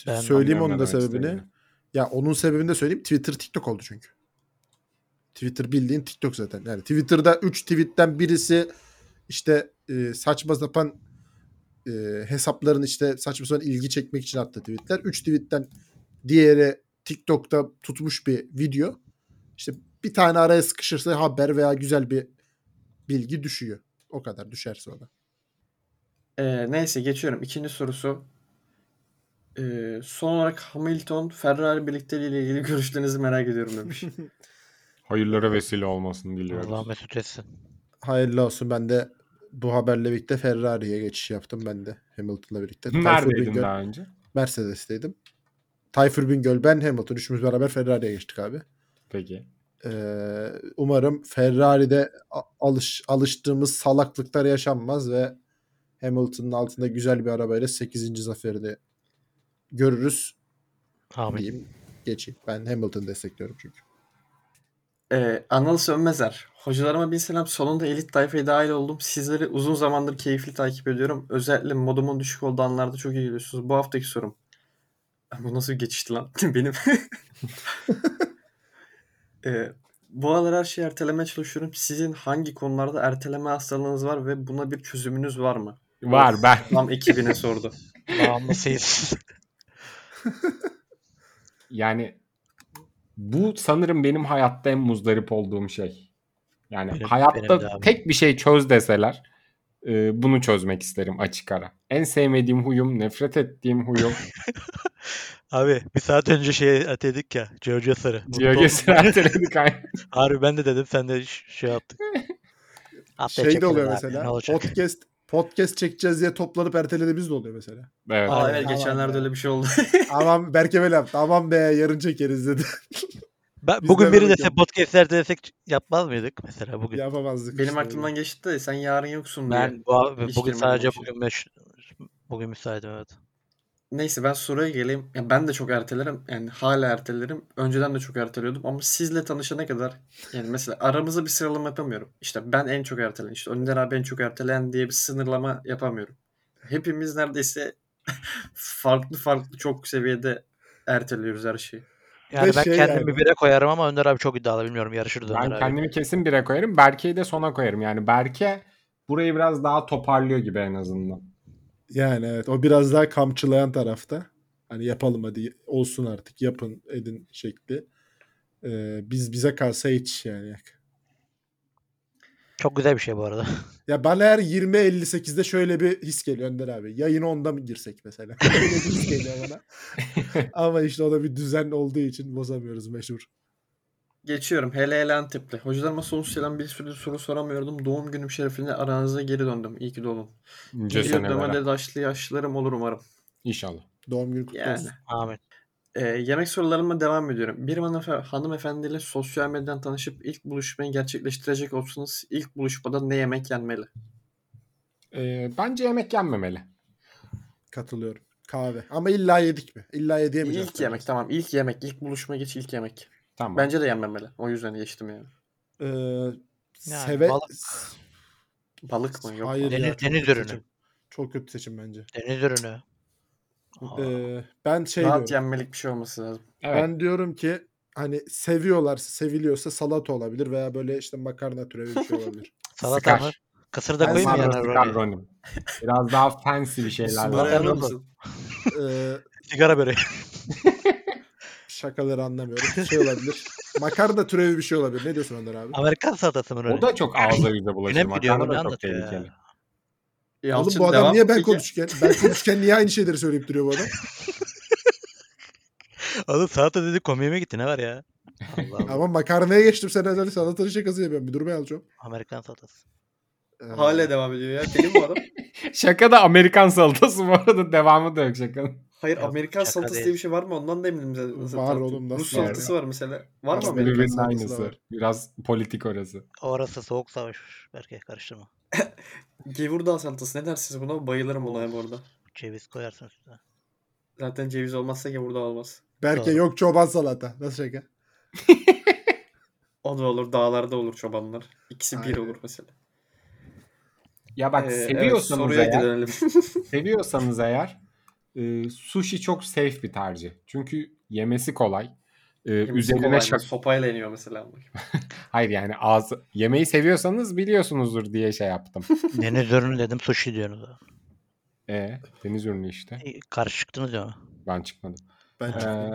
Speaker 5: Ben
Speaker 3: Söyleyeyim onun da sebebini. Ya onun sebebini de söyleyeyim. Twitter TikTok oldu çünkü. Twitter bildiğin TikTok zaten. Yani Twitter'da 3 tweetten birisi işte e, saçma sapan e, hesapların işte saçma sapan ilgi çekmek için attığı tweetler. 3 tweetten diğeri TikTok'ta tutmuş bir video. İşte bir tane araya sıkışırsa haber veya güzel bir bilgi düşüyor. O kadar düşerse o da.
Speaker 2: Ee, neyse geçiyorum. İkinci sorusu. Ee, son olarak Hamilton Ferrari birlikteliği ile ilgili [laughs] görüşlerinizi merak ediyorum demiş.
Speaker 4: Hayırlara [laughs] vesile olmasını diliyoruz.
Speaker 5: Allah mesut etsin.
Speaker 3: Hayırlı olsun. Ben de bu haberle birlikte Ferrari'ye geçiş yaptım ben de Hamilton'la birlikte.
Speaker 4: Neredeydin
Speaker 3: Bingöl-
Speaker 4: daha önce?
Speaker 3: Mercedes'teydim. Tayfur Bingöl, ben Hamilton üçümüz beraber Ferrari'ye geçtik abi.
Speaker 4: Peki.
Speaker 3: Ee, umarım Ferrari'de alış, alıştığımız salaklıklar yaşanmaz ve Hamilton'ın altında güzel bir arabayla 8. zaferini görürüz
Speaker 5: Amin.
Speaker 3: diyeyim. Geçeyim. Ben Hamilton'ı destekliyorum çünkü.
Speaker 2: Ee, Anıl Sönmezer. Hocalarıma bir selam. Sonunda elit tayfaya dahil oldum. Sizleri uzun zamandır keyifli takip ediyorum. Özellikle modumun düşük olduğu anlarda çok iyi geliyorsunuz. Bu haftaki sorum. Bu nasıl bir geçişti lan? [laughs] Benim. [laughs] Ee, bu aralar her şeyi ertelemeye çalışıyorum. Sizin hangi konularda erteleme hastalığınız var ve buna bir çözümünüz var mı?
Speaker 4: Var ben.
Speaker 2: Tam ekibine sordu. [laughs]
Speaker 5: Bağımlısıyız.
Speaker 4: Yani bu sanırım benim hayatta en muzdarip olduğum şey. Yani
Speaker 5: Benim-
Speaker 4: hayatta
Speaker 5: benim
Speaker 4: tek bir şey çöz deseler e, bunu çözmek isterim açık ara. En sevmediğim huyum, nefret ettiğim huyum. [laughs]
Speaker 5: Abi bir saat önce şey atedik ya. Georgia Sarı.
Speaker 4: Diyogesi erteledik aynen. [laughs]
Speaker 5: Harbi ben de dedim sen de şey yaptık. [laughs]
Speaker 3: Şey de oluyor
Speaker 5: abi,
Speaker 3: mesela. Podcast podcast çekeceğiz diye toplanıp ertelediğimiz de oluyor mesela.
Speaker 4: Evet.
Speaker 2: Aa, evet, geçenlerde
Speaker 3: be.
Speaker 2: öyle bir şey oldu. [laughs]
Speaker 3: Aman Berke yaptı. Aman be yarın çekeriz dedi. [laughs]
Speaker 5: Ben,
Speaker 3: Biz
Speaker 5: bugün
Speaker 3: de
Speaker 5: biri dese podcastler desek yapmaz mıydık mesela bugün?
Speaker 3: Yapamazdık.
Speaker 2: Benim
Speaker 3: işte.
Speaker 2: aklımdan geçti de sen yarın yoksun diye.
Speaker 5: ben bu, bugün sadece bugün meş, bugün müsaitim evet.
Speaker 2: Neyse ben soruya geleyim. Ya ben de çok ertelerim. Yani hala ertelerim. Önceden de çok erteliyordum ama sizle tanışana kadar yani mesela aramızda bir sıralama yapamıyorum. İşte ben en çok erteleyen, işte Önder abi en çok erteleyen diye bir sınırlama yapamıyorum. Hepimiz neredeyse [laughs] farklı farklı çok seviyede erteliyoruz her şeyi.
Speaker 5: Yani ben
Speaker 3: şey
Speaker 5: kendimi
Speaker 3: yani.
Speaker 5: bire koyarım ama Önder abi çok iddialı bilmiyorum yarışırdı Önder
Speaker 4: Ben
Speaker 5: abi.
Speaker 4: kendimi kesin bire koyarım. Berke'yi de sona koyarım. Yani Berke burayı biraz daha toparlıyor gibi en azından.
Speaker 3: Yani evet o biraz daha kamçılayan tarafta. Hani yapalım hadi olsun artık yapın edin şekli. Ee, biz bize kalsa hiç yani.
Speaker 5: Çok güzel bir şey bu arada. [laughs]
Speaker 3: Ya bana her 20-58'de şöyle bir his geliyor Önder abi. Yayına onda mı girsek mesela? [laughs] Öyle bir his geliyor bana. [laughs] Ama işte o da bir düzen olduğu için bozamıyoruz meşhur.
Speaker 2: Geçiyorum. Hele hele Antep'te. Hocalarıma sonuç gelen bir sürü soru soramıyordum. Doğum günüm şerefine aranıza geri döndüm. İyi ki Geliyor
Speaker 4: senelere.
Speaker 2: dömede daşlı yaşlarım olur umarım.
Speaker 4: İnşallah.
Speaker 3: Doğum günü kutlu
Speaker 2: Yani.
Speaker 3: olsun.
Speaker 5: Ahmet.
Speaker 2: Ee, yemek sorularıma devam ediyorum. Bir hanıfe- hanımefendiyle sosyal medyadan tanışıp ilk buluşmayı gerçekleştirecek olsanız ilk buluşmada ne yemek yenmeli?
Speaker 4: Ee, bence yemek yenmemeli.
Speaker 3: Katılıyorum. Kahve. Ama illa yedik mi? İlla yediyemeyeceğiz.
Speaker 2: İlk yemek tamam. İlk yemek. ilk buluşma geç ilk yemek.
Speaker 4: Tamam.
Speaker 2: Bence de yenmemeli. O yüzden geçtim yani.
Speaker 3: Ee,
Speaker 5: Yani
Speaker 3: seve...
Speaker 5: balık.
Speaker 2: Balık mı? Yok.
Speaker 3: Hayır
Speaker 5: Deniz-
Speaker 3: ya.
Speaker 5: deniz ürünü.
Speaker 3: Çok kötü seçim bence.
Speaker 5: Deniz ürünü.
Speaker 3: Ee, ben şey
Speaker 2: Rahat
Speaker 3: diyorum.
Speaker 2: yenmelik bir şey olması lazım.
Speaker 4: Evet.
Speaker 3: Ben diyorum ki hani seviyorlarsa, seviliyorsa salata olabilir veya böyle işte makarna türevi bir şey olabilir. [laughs]
Speaker 5: salata mı? Kısır da koyayım mı yanına.
Speaker 4: Biraz daha fancy bir şeyler.
Speaker 5: Makarna
Speaker 2: misin? [laughs]
Speaker 3: Ee,
Speaker 5: Sigara böreği. [laughs]
Speaker 3: şakaları anlamıyorum. Şey olabilir. [laughs] makarna türevi bir şey olabilir. Ne diyorsun Önder abi?
Speaker 5: Amerikan salatası mı?
Speaker 4: O da çok ağza yüze bulaşır. Makarna
Speaker 5: bu ne
Speaker 4: da çok
Speaker 5: anlatıyor ya?
Speaker 4: tehlikeli.
Speaker 2: Yalçın,
Speaker 3: Oğlum bu adam niye ben konuşurken? Ben konuşurken niye aynı şeyleri söyleyip duruyor bu adam? [laughs]
Speaker 5: Oğlum salata dedi komiğime gitti ne var ya? [laughs] Allah Allah.
Speaker 3: Ama makarnaya geçtim sen özel salatanın şakası yapıyorum. Bir durmaya alacağım.
Speaker 5: Amerikan salatası.
Speaker 3: Ee,
Speaker 2: Hala devam ediyor ya. Deli bu adam. [laughs]
Speaker 4: Şaka da Amerikan salatası bu arada devamı da yok şakanın.
Speaker 2: Hayır
Speaker 5: Yok,
Speaker 2: Amerikan salatası
Speaker 5: değil.
Speaker 2: diye bir şey var mı? Ondan da eminim zaten.
Speaker 3: Var oğlum, nasıl
Speaker 2: Rus
Speaker 3: var
Speaker 2: salatası var mesela. Var mı Amerikan?
Speaker 3: Salatası
Speaker 4: aynısı.
Speaker 3: var.
Speaker 4: Biraz politik orası.
Speaker 5: Orası soğuk savaş. Belki karıştırma. [laughs]
Speaker 2: Gevurdağ salatası ne dersiniz buna? Bayılırım buna bu arada.
Speaker 5: Ceviz koyarsın üstüne.
Speaker 2: Zaten ceviz olmazsa gevurdağ olmaz.
Speaker 3: Berke
Speaker 5: Doğru.
Speaker 3: yok çoban salata. Nasıl şaka?
Speaker 2: O da olur. Dağlarda olur çobanlar. İkisi bir
Speaker 3: Aynen.
Speaker 2: olur mesela.
Speaker 4: Ya bak
Speaker 2: Ee, evet,
Speaker 4: seviyorsanız
Speaker 2: soruya
Speaker 4: eğer, [laughs] [laughs] seviyorsanız eğer e, sushi çok safe bir tercih. Çünkü yemesi kolay. e,
Speaker 2: Yemesi
Speaker 4: üzerine
Speaker 2: kolay
Speaker 4: şak
Speaker 2: Sopayla iniyor mesela. [laughs]
Speaker 4: Hayır yani ağzı yemeği seviyorsanız biliyorsunuzdur diye şey yaptım.
Speaker 5: Deniz ürünü dedim sushi diyorsunuz.
Speaker 4: e deniz ürünü işte.
Speaker 5: E, Karşı çıktınız ya.
Speaker 4: Ben çıkmadım.
Speaker 3: Ben
Speaker 4: Ee,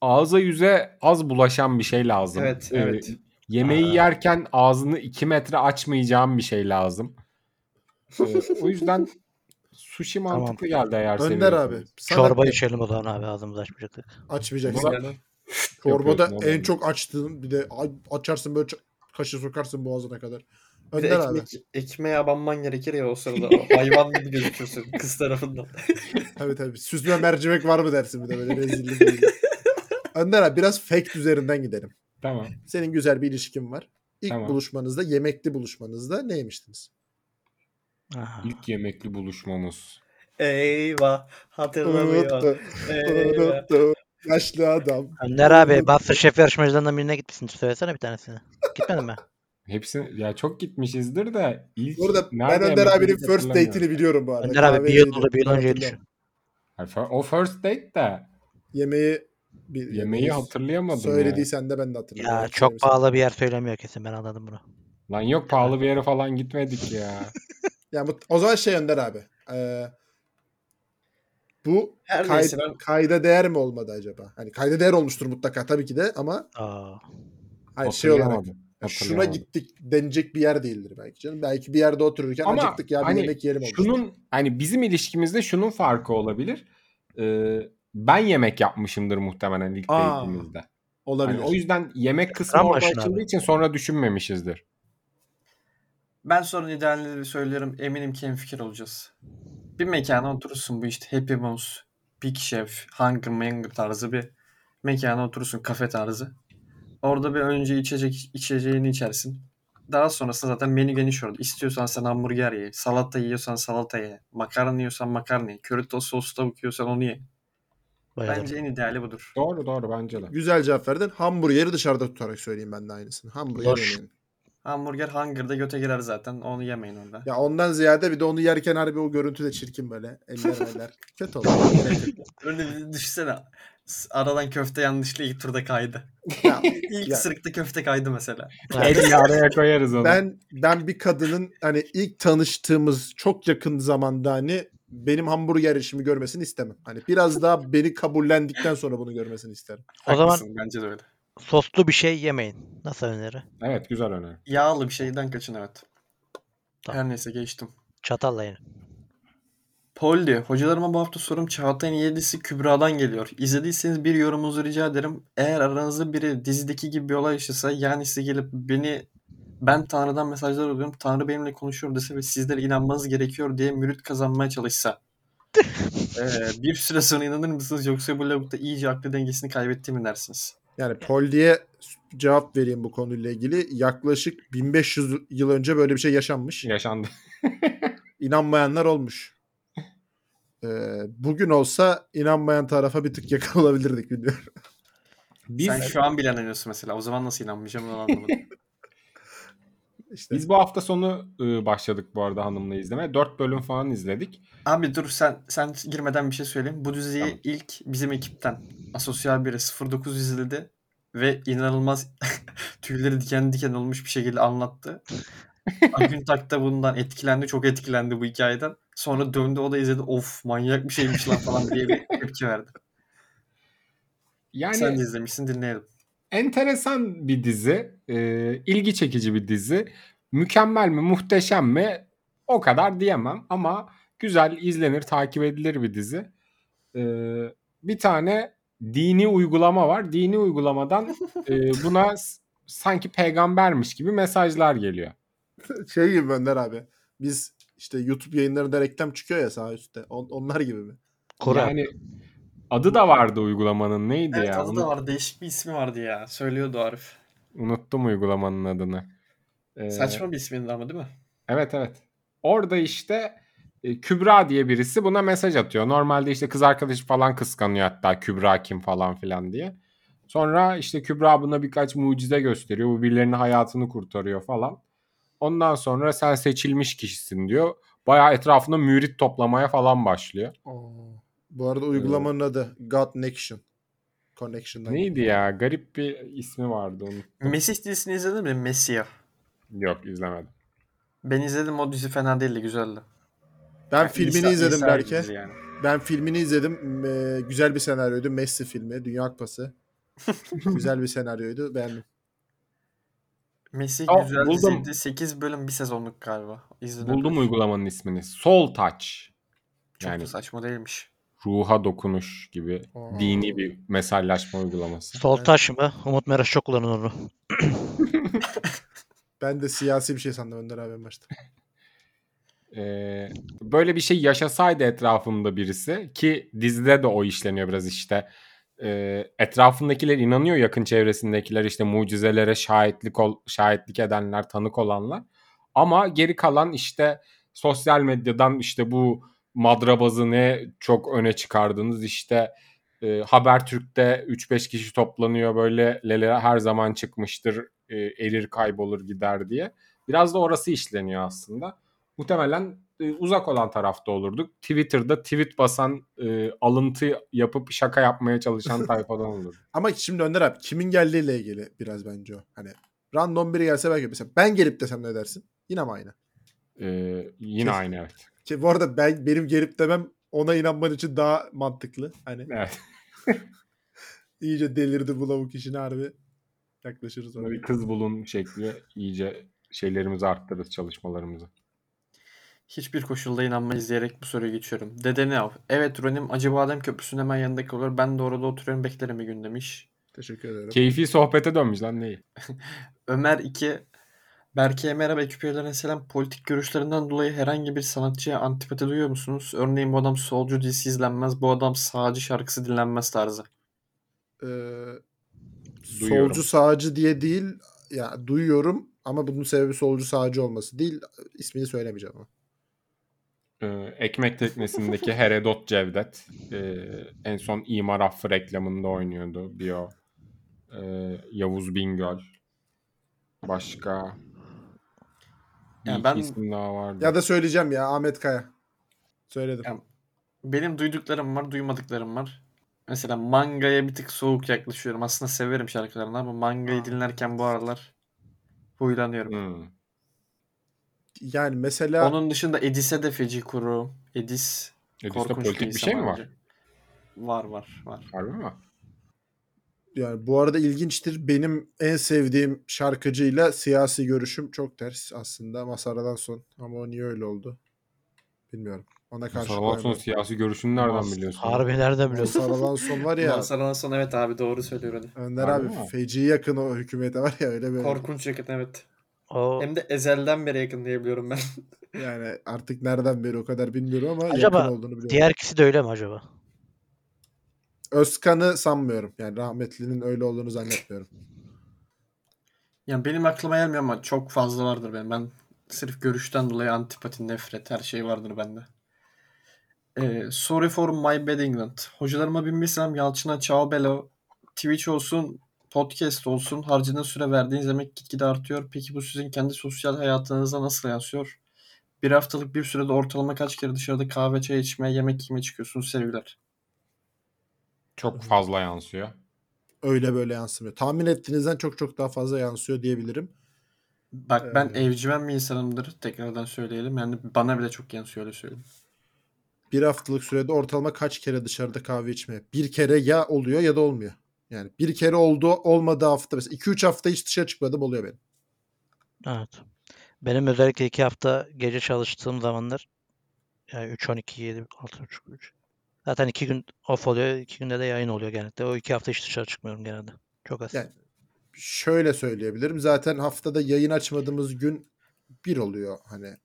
Speaker 4: ağza yüze az bulaşan bir şey lazım.
Speaker 2: Evet,
Speaker 4: Ee,
Speaker 2: evet.
Speaker 4: yemeği
Speaker 5: Aa.
Speaker 4: yerken ağzını 2 metre açmayacağım bir şey lazım. Ee, o yüzden sushi
Speaker 5: Tamam.
Speaker 4: mantıklı geldi eğer
Speaker 3: Önder
Speaker 4: seviyorsanız.
Speaker 3: abi. Sana
Speaker 5: Çorba içelim o zaman abi ağzımızı açmayacaktık.
Speaker 3: açmayacaksın.
Speaker 2: Yani
Speaker 3: Çorbada
Speaker 4: Yapıyorsun
Speaker 3: en
Speaker 4: oğlum.
Speaker 3: çok açtığın bir de a- açarsın böyle kaşı sokarsın boğazına kadar.
Speaker 2: de
Speaker 3: Önder abi.
Speaker 2: ekmek, ekmeğe abanman gerekir ya o sırada. [laughs] Hayvan gibi gözükürsün kız tarafından. [laughs]
Speaker 3: Evet evet. Süzme mercimek var mı dersin bir de böyle rezillik. gibi. [laughs] Önder abi biraz fact üzerinden gidelim.
Speaker 4: Tamam.
Speaker 3: Senin güzel bir ilişkin var. İlk
Speaker 4: Tamam.
Speaker 3: buluşmanızda, yemekli buluşmanızda neymiştiniz?
Speaker 5: Aha.
Speaker 4: İlk yemekli buluşmamız.
Speaker 2: Eyvah hatırlamıyor. Eyvah.
Speaker 3: Yaşlı adam.
Speaker 5: Önder abi Masterchef yarışmacılarından birine gitmişsin. Söylesene bir tanesini. Gitmedin mi?
Speaker 4: Hepsi ya çok gitmişizdir de ilk
Speaker 3: Burada ben Önder abinin first
Speaker 4: hatırlamıyorum.
Speaker 3: date'ini biliyorum bu arada.
Speaker 5: Önder abi bir yıl oldu bir yıl önce düşün.
Speaker 4: Yani O first date de
Speaker 3: Yemeği bir,
Speaker 4: yemeği hatırlayamadım ya.
Speaker 3: Söylediysen de ben de hatırlıyorum.
Speaker 5: Ya
Speaker 3: Yani
Speaker 5: çok pahalı bir yer söylemiyor kesin ben anladım bunu.
Speaker 4: Lan yok pahalı bir yere falan gitmedik ya. [laughs]
Speaker 3: Ya bu, o zaman şey Önder abi. Ee, bu
Speaker 2: Her
Speaker 3: kay-
Speaker 2: neyse ben
Speaker 3: kayda değer mi olmadı acaba? Hani kayda değer olmuştur mutlaka tabii ki de ama
Speaker 5: Aa.
Speaker 3: hayır şey olarak
Speaker 4: Hatırlayamadım,
Speaker 3: ya şuna gittik denecek bir yer değildir belki canım. Belki bir yerde otururken
Speaker 4: Ama
Speaker 3: acıktık ya bir
Speaker 4: hani
Speaker 3: yemek yiyelim olmuştur.
Speaker 4: şunun hani bizim ilişkimizde şunun farkı olabilir. Ee, ben yemek yapmışımdır muhtemelen ilk
Speaker 3: Aa,
Speaker 4: date'imizde.
Speaker 3: olabilir.
Speaker 4: Hani o yüzden yemek kısmı orada açıldığı için sonra düşünmemişizdir.
Speaker 2: Ben sonra idealleri söylüyorum. Eminim ki fikir olacağız. Bir mekana oturursun bu işte Happy Mouse, Big Chef, Hunger Manger tarzı bir mekana oturursun kafe tarzı. Orada bir önce içecek içeceğini içersin. Daha sonrasında zaten menü geniş orada. İstiyorsan sen hamburger ye, salata yiyorsan salata ye, makarna yiyorsan makarna ye, köri tost soslu tavuk yiyorsan onu ye.
Speaker 5: Bayılırım.
Speaker 2: Bence en ideali budur.
Speaker 4: Doğru doğru bence de.
Speaker 3: Güzel cevap verdin. Hamburgeri dışarıda tutarak söyleyeyim ben de aynısını. Hamburger
Speaker 5: Loş.
Speaker 3: yemeyin.
Speaker 2: Hamburger Hunger'da göte girer zaten. Onu yemeyin orada.
Speaker 3: Ya ondan ziyade bir de onu yerken harbi o görüntü de çirkin böyle. Eller eller. [laughs] Kötü yok.
Speaker 2: Öyle bir düşünsene. Aradan köfte yanlışlıkla ilk turda kaydı.
Speaker 3: Ya, [laughs]
Speaker 2: İlk
Speaker 3: Ya.
Speaker 2: sırıkta köfte kaydı mesela.
Speaker 4: El araya koyarız onu.
Speaker 3: ben ben bir kadının hani ilk tanıştığımız çok yakın zamanda hani benim hamburger işimi görmesini istemem. Hani biraz daha beni kabullendikten sonra bunu görmesini isterim.
Speaker 5: O zaman
Speaker 2: Haklısın, bence de öyle.
Speaker 5: Soslu bir şey yemeyin. Nasıl öneri?
Speaker 4: Evet güzel öneri.
Speaker 2: Yağlı bir şeyden kaçın evet.
Speaker 5: Tamam.
Speaker 2: Her neyse geçtim.
Speaker 5: Çatalla.
Speaker 2: Paul diyor. Hocalarıma bu hafta sorum Çağatay'ın yedisi Kübra'dan geliyor. İzlediyseniz bir yorumunuzu rica ederim. Eğer aranızda biri dizideki gibi bir olay yaşasa yani size gelip beni ben Tanrı'dan mesajlar alıyorum. Tanrı benimle konuşuyor dese ve sizlere inanmanız gerekiyor diye mürit kazanmaya çalışsa. [laughs] Ee, bir süre sonra inanır mısınız yoksa bu lavukta iyice aklı dengesini kaybetti mi dersiniz?
Speaker 3: Yani Paul diye cevap vereyim bu konuyla ilgili. Yaklaşık 1500 yıl önce böyle bir şey yaşanmış.
Speaker 4: Yaşandı. [laughs]
Speaker 3: İnanmayanlar olmuş. Ee, bugün olsa inanmayan tarafa bir tık yakın olabilirdik bilmiyorum.
Speaker 4: Biz
Speaker 2: Sen şu an bile inanıyorsun mesela. O zaman nasıl inanmayacağım onu anlamadım. [laughs]
Speaker 3: İşte
Speaker 4: biz bu hafta sonu başladık bu arada hanımla izlemeye. 4 bölüm falan izledik.
Speaker 2: Abi dur sen sen girmeden bir şey söyleyeyim. Bu diziyi
Speaker 4: Tamam.
Speaker 2: ilk bizim ekipten asosyal biri 09 izledi ve inanılmaz [laughs] tüyleri diken diken olmuş bir şekilde anlattı. [laughs] Güntak da bundan etkilendi. Çok etkilendi bu hikayeden. Sonra döndü o da izledi. Of manyak bir şeymiş lan falan diye bir tepki verdi.
Speaker 4: Yani
Speaker 2: Sen de izlemişsin dinleyelim.
Speaker 4: Enteresan bir dizi. e, ilgi çekici bir dizi. Mükemmel mi, muhteşem mi? O kadar diyemem ama güzel, izlenir, takip edilir bir dizi. E, bir tane dini uygulama var. Dini uygulamadan e, [laughs] buna sanki peygambermiş gibi mesajlar geliyor.
Speaker 3: şey gibi Önder abi. Biz işte YouTube yayınlarında reklam çıkıyor ya sağ üstte. On- onlar gibi mi?
Speaker 5: Kur'an.
Speaker 4: Yani adı da vardı uygulamanın. Neydi
Speaker 2: Evet
Speaker 4: ya?
Speaker 2: adı da var. Değişik bir ismi vardı ya. Söylüyordu Arif.
Speaker 4: Unuttum uygulamanın adını. E,
Speaker 2: Saçma bir ismindi ama değil mi?
Speaker 4: Evet evet. Orada işte e, Kübra diye birisi buna mesaj atıyor. Normalde işte kız arkadaşı falan kıskanıyor hatta Kübra kim falan filan diye. Sonra işte Kübra buna birkaç mucize gösteriyor. Bu birilerinin hayatını kurtarıyor falan. Ondan sonra sen seçilmiş kişisin diyor. Bayağı etrafında mürit toplamaya falan başlıyor.
Speaker 3: Bu arada uygulamanın adı God Nexion. Connection'dan.
Speaker 4: Neydi ya? Garip bir ismi vardı onun.
Speaker 2: Mesih dizisini izledin mi? Messia.
Speaker 4: Yok izlemedim.
Speaker 2: Ben izledim o dizi fena değildi güzeldi.
Speaker 3: Ben
Speaker 2: Yani
Speaker 3: filmini
Speaker 2: İsa-
Speaker 3: izledim
Speaker 2: İsa
Speaker 3: belki.
Speaker 2: yani.
Speaker 3: Ben filmini izledim. Ee, güzel bir senaryoydu. Messi filmi. Dünya Kupası. [laughs] güzel bir senaryoydu. Beğendim.
Speaker 2: Mesih
Speaker 4: Aa,
Speaker 2: güzel
Speaker 4: buldum.
Speaker 2: diziydi. 8 bölüm bir sezonluk galiba. İzledim.
Speaker 4: Buldum uygulamanın ismini. Soul Touch.
Speaker 2: Çok
Speaker 4: Yani
Speaker 2: saçma değilmiş.
Speaker 4: Ruha dokunuş gibi
Speaker 3: Aa.
Speaker 4: dini bir mesajlaşma uygulaması.
Speaker 5: Sol taş mı? Umut Meraş çok kullanır onu. [laughs]
Speaker 3: Ben de siyasi bir şey sandım Önder abi en başta. [laughs]
Speaker 4: Ee, böyle bir şey yaşasaydı etrafımda birisi ki dizide de o işleniyor biraz işte. Ee, etrafındakiler inanıyor yakın çevresindekiler işte mucizelere şahitlik ol, şahitlik edenler tanık olanlar ama geri kalan işte sosyal medyadan işte bu madrabazı ne çok öne çıkardınız işte e, Habertürk'te 3-5 kişi toplanıyor böyle lele her zaman çıkmıştır e, erir kaybolur gider diye biraz da orası işleniyor aslında muhtemelen e, uzak olan tarafta olurduk. Twitter'da tweet basan, e, alıntı yapıp şaka yapmaya çalışan [laughs] tayfadan olurduk.
Speaker 3: Ama şimdi Önder abi kimin geldiğiyle ilgili biraz bence o. Hani random biri gelse belki mesela ben gelip desem ne dersin? Yine mi aynı?
Speaker 4: E, yine
Speaker 3: Kes-
Speaker 4: aynı evet.
Speaker 3: Ki bu arada ben benim gelip demem ona inanman için daha mantıklı. Hani
Speaker 4: Evet. [laughs]
Speaker 3: iyice delirdi bu lavuk işine harbi. Yaklaşırız ona.
Speaker 4: Bir kız bulun şekli iyice şeylerimizi arttırırız çalışmalarımızı.
Speaker 2: Hiçbir koşulda inanmayız diyerek bu soruyu geçiyorum. Dede ne av? Evet Ronim Acıbadem Köprüsü'nün hemen yanındaki olur. Ben de orada oturuyorum beklerim bir gün demiş.
Speaker 3: Teşekkür ederim.
Speaker 4: Keyfi sohbete dönmüş lan neyi? [laughs]
Speaker 2: Ömer 2 Berke'ye merhaba ekip üyelerine selam. Politik görüşlerinden dolayı herhangi bir sanatçıya antipati duyuyor musunuz? Örneğin bu adam solcu dizisi izlenmez, bu adam sağcı şarkısı dinlenmez tarzı.
Speaker 3: Ee,
Speaker 4: Duyuyorum.
Speaker 3: solcu sağcı diye değil ya duyuyorum ama bunun sebebi solcu sağcı olması değil. İsmini söylemeyeceğim ama.
Speaker 4: Ee, ekmek teknesindeki Herodot Cevdet. Ee, en son İmar Affı reklamında oynuyordu. Bir o. Ee, Yavuz Bingöl. Başka
Speaker 2: Yani ben-
Speaker 4: isim daha vardı.
Speaker 3: Ya da söyleyeceğim ya Ahmet Kaya. Söyledim.
Speaker 2: Ya- Benim duyduklarım var, duymadıklarım var. Mesela mangaya bir tık soğuk yaklaşıyorum. Aslında severim şarkılarını ama mangayı dinlerken bu aralar huylanıyorum.
Speaker 4: Hmm.
Speaker 3: Yani mesela
Speaker 2: Onun dışında Edis'e de feci kuru. Edis
Speaker 4: Edis'te
Speaker 2: korkunç
Speaker 4: politik bir
Speaker 2: insan
Speaker 4: şey mi var?
Speaker 2: bence. Var var var.
Speaker 4: Harbi mi?
Speaker 3: Yani bu arada ilginçtir. Benim en sevdiğim şarkıcıyla siyasi görüşüm çok ters aslında. Masaradan son. Ama o niye öyle oldu? Bilmiyorum. Ona karşı
Speaker 4: Sonra son siyasi görüşünü nereden biliyorsun?
Speaker 5: Harbi nereden biliyorsun?
Speaker 3: Masaradan son var ya.
Speaker 2: Masaradan sonra evet abi doğru söylüyor hani.
Speaker 3: Önder abi
Speaker 4: mi?
Speaker 3: feci yakın o hükümete var ya öyle böyle.
Speaker 2: Korkunç yakın evet.
Speaker 5: O
Speaker 2: Hem de ezelden beri yakın diyebiliyorum ben.
Speaker 3: Yani artık nereden beri o kadar bilmiyorum ama
Speaker 5: Acaba
Speaker 3: yakın olduğunu biliyorum.
Speaker 5: diğer ikisi de öyle mi acaba?
Speaker 3: Özkan'ı sanmıyorum. Yani rahmetlinin öyle olduğunu zannetmiyorum.
Speaker 2: Yani benim aklıma gelmiyor ama çok fazla vardır benim. Ben sırf görüşten dolayı antipati, nefret her şey vardır bende. Ee, sorry for my bad England. Hocalarıma bin bir selam Yalçın'a ciao bello. Twitch olsun, podcast olsun harcadığın süre verdiğiniz emek gitgide artıyor. Peki bu sizin kendi sosyal hayatınıza nasıl yansıyor? Bir haftalık bir sürede ortalama kaç kere dışarıda kahve çay içmeye, yemek yemeye çıkıyorsunuz sevgiler.
Speaker 4: Çok fazla yansıyor.
Speaker 3: Öyle böyle yansımıyor. Tahmin ettiğinizden çok çok daha fazla yansıyor diyebilirim.
Speaker 2: Bak ben
Speaker 3: Ee,
Speaker 2: evcimen bir insanımdır. Tekrardan söyleyelim. Yani bana bile çok yansıyor öyle söyleyeyim.
Speaker 3: Bir haftalık sürede ortalama kaç kere dışarıda kahve içmeye? Bir kere ya oluyor ya da olmuyor. Yani bir kere oldu olmadı hafta. Mesela 2-3 hafta hiç dışarı çıkmadım oluyor benim.
Speaker 5: Evet. Benim özellikle iki hafta gece çalıştığım zamanlar yani 3 12 7 6 3 3. Zaten iki gün off oluyor. iki günde de yayın oluyor genelde. O iki hafta hiç dışarı çıkmıyorum genelde. Çok az.
Speaker 3: Yani şöyle söyleyebilirim. Zaten haftada yayın açmadığımız gün bir oluyor. Hani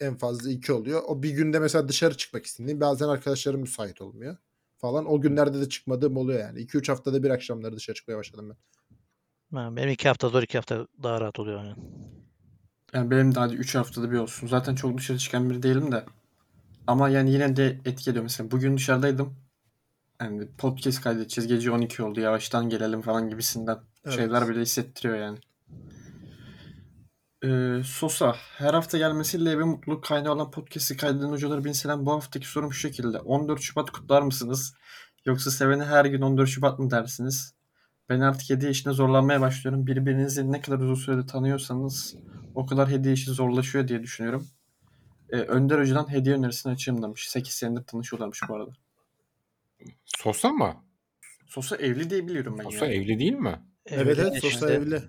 Speaker 3: en fazla iki oluyor. O bir günde mesela dışarı çıkmak istediğim bazen arkadaşlarım müsait olmuyor falan. O günlerde de çıkmadığım oluyor yani. 2-3 haftada bir akşamları dışarı çıkmaya başladım ben.
Speaker 5: Benim iki hafta zor iki hafta daha rahat oluyor yani.
Speaker 2: Yani benim de hadi 3 haftada bir olsun. Zaten çok dışarı çıkan biri değilim de. Ama yani yine de etki ediyor. Mesela bugün dışarıdaydım. Yani podcast kaydedeceğiz. Gece 12 oldu. Yavaştan gelelim falan gibisinden
Speaker 3: Evet.
Speaker 2: şeyler bile hissettiriyor yani. Ee, Sosa. Her hafta gelmesiyle eve mutluluk kaynağı olan podcast'i kaydeden hocalara bin selam. Bu haftaki sorum şu şekilde. 14 Şubat kutlar mısınız? Yoksa sevene her gün 14 Şubat mı dersiniz? Ben artık hediye işine zorlanmaya başlıyorum. Birbirinizi ne kadar uzun sürede tanıyorsanız o kadar hediye işi zorlaşıyor diye düşünüyorum. Ee, Önder Hoca'dan hediye önerisini açayım demiş. 8 senedir tanışıyorlarmış bu arada.
Speaker 4: Sosa mı?
Speaker 2: Sosa evli diye biliyorum ben
Speaker 4: Sosa
Speaker 2: ya.
Speaker 4: evli değil mi?
Speaker 3: Evet evet
Speaker 5: işte.
Speaker 3: Sosa evli.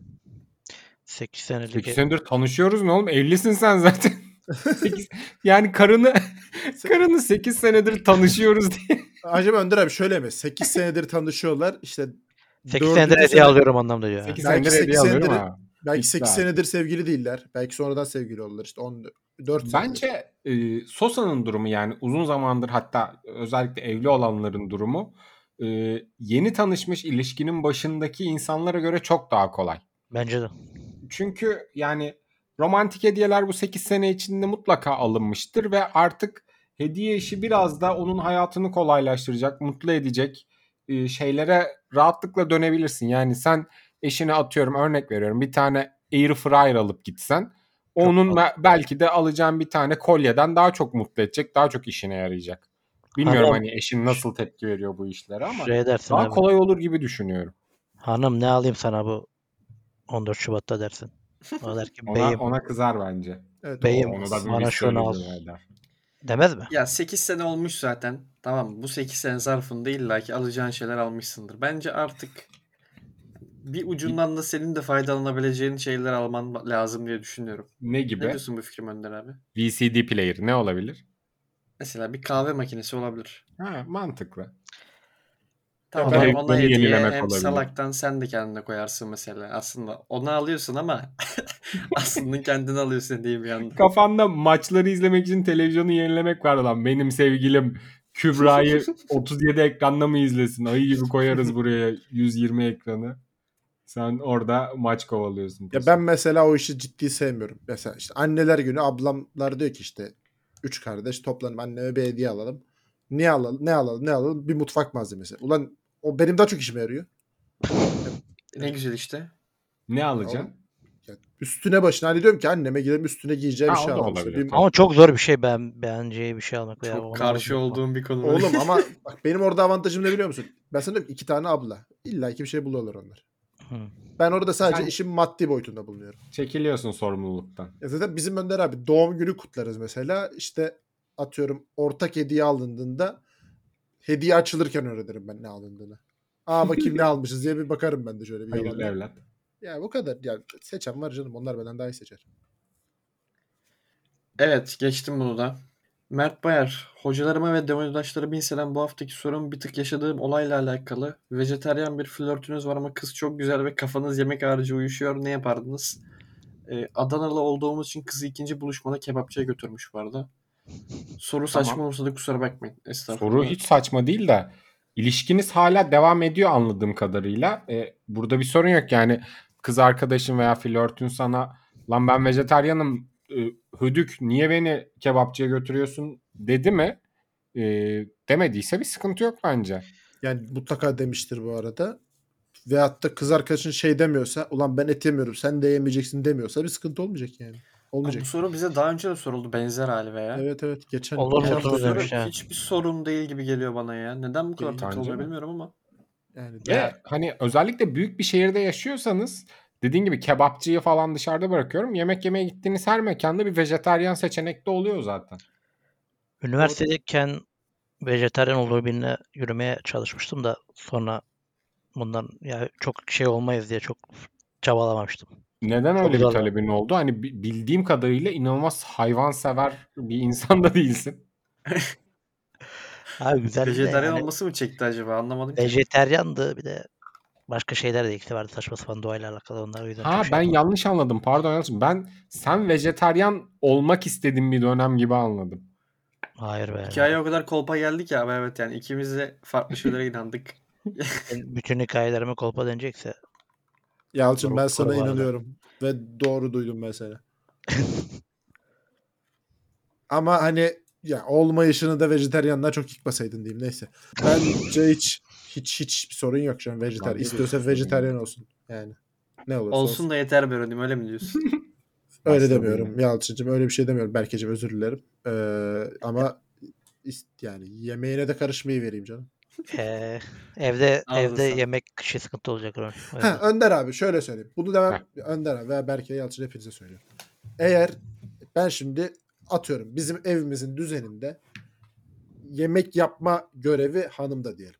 Speaker 5: 8 senelik.
Speaker 4: 8 senedir tanışıyoruz ne oğlum? Evlisin sen zaten. [laughs] Sekiz- yani karını [laughs] karını 8 senedir tanışıyoruz diye.
Speaker 3: Acaba Önder abi şöyle mi? 8 senedir tanışıyorlar. İşte
Speaker 5: 8
Speaker 3: dördüncü
Speaker 5: senedir hediye
Speaker 3: sene-
Speaker 5: alıyorum anlamda diyor.
Speaker 4: 8
Speaker 3: Belki
Speaker 4: senedir hediye alıyorum ha.
Speaker 3: Belki 8
Speaker 4: İddia.
Speaker 3: senedir sevgili değiller. Belki sonradan sevgili oldular. İşte 14 4
Speaker 4: Bence e, Sosa'nın durumu yani uzun zamandır hatta özellikle evli olanların durumu e, yeni tanışmış ilişkinin başındaki insanlara göre çok daha kolay.
Speaker 5: Bence de.
Speaker 4: Çünkü yani romantik hediyeler bu 8 sene içinde mutlaka alınmıştır ve artık hediye işi biraz da onun hayatını kolaylaştıracak, mutlu edecek e, şeylere rahatlıkla dönebilirsin. Yani sen eşine atıyorum örnek veriyorum bir tane air fryer alıp gitsen onun be- belki de alacağın bir tane kolyeden daha çok mutlu edecek, daha çok işine yarayacak. Bilmiyorum
Speaker 5: Hanım-
Speaker 4: hani eşin nasıl tepki veriyor bu işlere ama
Speaker 5: Şey dersin
Speaker 4: daha
Speaker 5: abi.
Speaker 4: kolay olur gibi düşünüyorum.
Speaker 5: Hanım ne alayım sana bu 14 Şubat'ta dersin. O der ki
Speaker 4: Ona,
Speaker 5: beyim
Speaker 4: ona kızar bence.
Speaker 3: Evet,
Speaker 5: Beyim,
Speaker 4: Onu da bir
Speaker 5: bana şunu al.
Speaker 4: eder.
Speaker 5: demez mi?
Speaker 2: Ya 8 sene olmuş zaten. Tamam? Bu 8 sene zarfında illaki alacağın şeyler almışsındır. Bence artık bir ucundan da senin de faydalanabileceğin şeyler alman lazım diye düşünüyorum.
Speaker 4: Ne
Speaker 2: Ne
Speaker 4: gibi?
Speaker 2: diyorsun bu fikrim Önder abi?
Speaker 4: VCD player ne olabilir?
Speaker 2: Mesela bir kahve makinesi olabilir.
Speaker 4: Ha, mantıklı.
Speaker 2: Tamam
Speaker 3: ben-
Speaker 2: hem ona hediye hem
Speaker 4: olabilir.
Speaker 2: salaktan sen de kendine koyarsın mesela. Aslında onu alıyorsun ama [laughs] aslında kendini alıyorsun diye bir anda.
Speaker 4: Kafanda maçları izlemek için televizyonu yenilemek var lan. Benim sevgilim Kübra'yı [laughs] 37 ekranla mı izlesin? Ayı gibi koyarız buraya 120 ekranı. Sen orada maç kovalıyorsun.
Speaker 3: Ya ben mesela o işi ciddi sevmiyorum. Mesela işte anneler günü ablamlar diyor ki işte üç kardeş toplanıp anneme bir hediye alalım. Ne alalım, ne alalım, ne alalım? Bir mutfak malzemesi. Ulan o benim daha çok işime yarıyor.
Speaker 2: Ne güzel işte.
Speaker 4: ne alacaksın?
Speaker 3: Ya üstüne başına hani diyorum ki anneme gidelim üstüne giyeceği bir şey alalım. İşte bir-
Speaker 5: Ama çok zor bir şey ben beğeneceği bir şey almak. veya
Speaker 2: Çok karşı olduğum bir konu.
Speaker 3: Oğlum ama bak benim orada avantajım ne biliyor musun? Ben sana diyorum ki iki tane abla. İlla ki bir şey buluyorlar onlar.
Speaker 5: Hı.
Speaker 3: Ben orada sadece
Speaker 4: Ben-
Speaker 3: işin maddi boyutunda bulunuyorum.
Speaker 4: Çekiliyorsun sorumluluktan.
Speaker 3: Ya zaten bizim Önder abi doğum günü kutlarız mesela. İşte atıyorum ortak hediye alındığında hediye açılırken öğrenirim ben ne alındığını. Aa bakayım ne [laughs] almışız diye bir bakarım ben de şöyle bir
Speaker 4: Hayırlı evlat.
Speaker 3: Ya bu kadar. Ya seçen var canım. Onlar benden daha iyi seçer.
Speaker 2: Evet geçtim bunu da. Mert Bayar, hocalarıma ve demodaşlarıma inselen bu haftaki sorum bir tık yaşadığım olayla alakalı. Vejetaryen bir flörtünüz var ama kız çok güzel ve kafanız yemek harici uyuşuyor. Ne yapardınız? Ee, Adanalı olduğumuz için kızı ikinci buluşmada kebapçıya götürmüş bu arada. Soru saçma
Speaker 4: Tamam.
Speaker 2: olsa da kusura bakmayın. Estağfurullah.
Speaker 4: Soru hiç saçma değil de ilişkiniz hala devam ediyor anladığım kadarıyla. E, burada bir sorun yok yani kız arkadaşın veya flörtün sana lan ben vejetaryanım e, hödük niye beni kebapçıya götürüyorsun dedi mi? E, demediyse bir sıkıntı yok bence.
Speaker 3: Yani mutlaka demiştir bu arada. Veyahut da kız arkadaşın şey demiyorsa ulan ben et yemiyorum sen de yemeyeceksin demiyorsa bir sıkıntı olmayacak yani. Olmayacak.
Speaker 2: bu soru bize daha önce de soruldu benzer hali veya.
Speaker 3: Evet evet. Geçen,
Speaker 5: Olur
Speaker 3: geçen?
Speaker 2: Bu
Speaker 5: Soru ha.
Speaker 2: hiçbir sorun değil gibi geliyor bana ya. Neden bu kadar takılıyor bilmiyorum ama.
Speaker 3: yani
Speaker 4: Ve hani özellikle büyük bir şehirde yaşıyorsanız dediğin gibi kebapçıyı falan dışarıda bırakıyorum. Yemek yemeye gittiğiniz her mekanda bir vejetaryen seçenek de oluyor zaten.
Speaker 5: Üniversitedeyken vejetaryen olduğu birine yürümeye çalışmıştım da sonra bundan ya çok şey olmayız diye çok çabalamamıştım.
Speaker 4: Neden
Speaker 5: Çok
Speaker 4: öyle bir talebin oldu? Hani bi- bildiğim kadarıyla inanılmaz hayvansever bir insan da değilsin.
Speaker 5: Abi güzel de
Speaker 2: Vejetaryen
Speaker 5: yani
Speaker 2: olması mı çekti acaba anlamadım ki.
Speaker 5: vejeteryandı bir de başka şeyler de ikisi vardı saçma sapan doğayla alakalı onlar yüzden
Speaker 4: Ha
Speaker 5: şey
Speaker 4: ben
Speaker 5: yapamadım.
Speaker 4: yanlış anladım. Pardon yanlış. Ben sen vejetaryen olmak istediğin bir dönem gibi anladım.
Speaker 5: Hayır be.
Speaker 2: Hikaye o kadar kolpa geldik ya ama evet yani ikimiz de farklı şeylere inandık. [laughs]
Speaker 5: Ben bütün hikayelerime kolpa denecekse
Speaker 3: Yalçın ben
Speaker 5: Doğru-
Speaker 3: sana
Speaker 5: bu arada.
Speaker 3: inanıyorum. Ve doğru duydum mesela. [laughs] Ama hani ya olmayışını da vejeteryanlar çok yıkmasaydın diyeyim. Neyse. Bence hiç hiç hiç bir sorun yok şu an vejetaryen.
Speaker 4: De
Speaker 3: İstiyorsa vejeteryan olsun. Yani. Ne olursa olsun.
Speaker 2: Olsun da yeter be Rodim öyle mi diyorsun? [laughs]
Speaker 3: Öyle demiyorum. Yalçın'cığım öyle bir şey demiyorum. Berkeciğim özür dilerim. Ee, ama ist- yani yemeğine de karışmayı vereyim canım.
Speaker 5: Ee, evde
Speaker 2: Ağzı
Speaker 5: evde
Speaker 2: sağ.
Speaker 5: yemek kışı sıkıntı olacak. Öyle.
Speaker 3: Ha, Önder abi şöyle söyleyeyim. Bunu demem Önder abi veya Berke Yalçın hepinize söylüyorum. Eğer ben şimdi atıyorum bizim evimizin düzeninde yemek yapma görevi hanımda diyelim.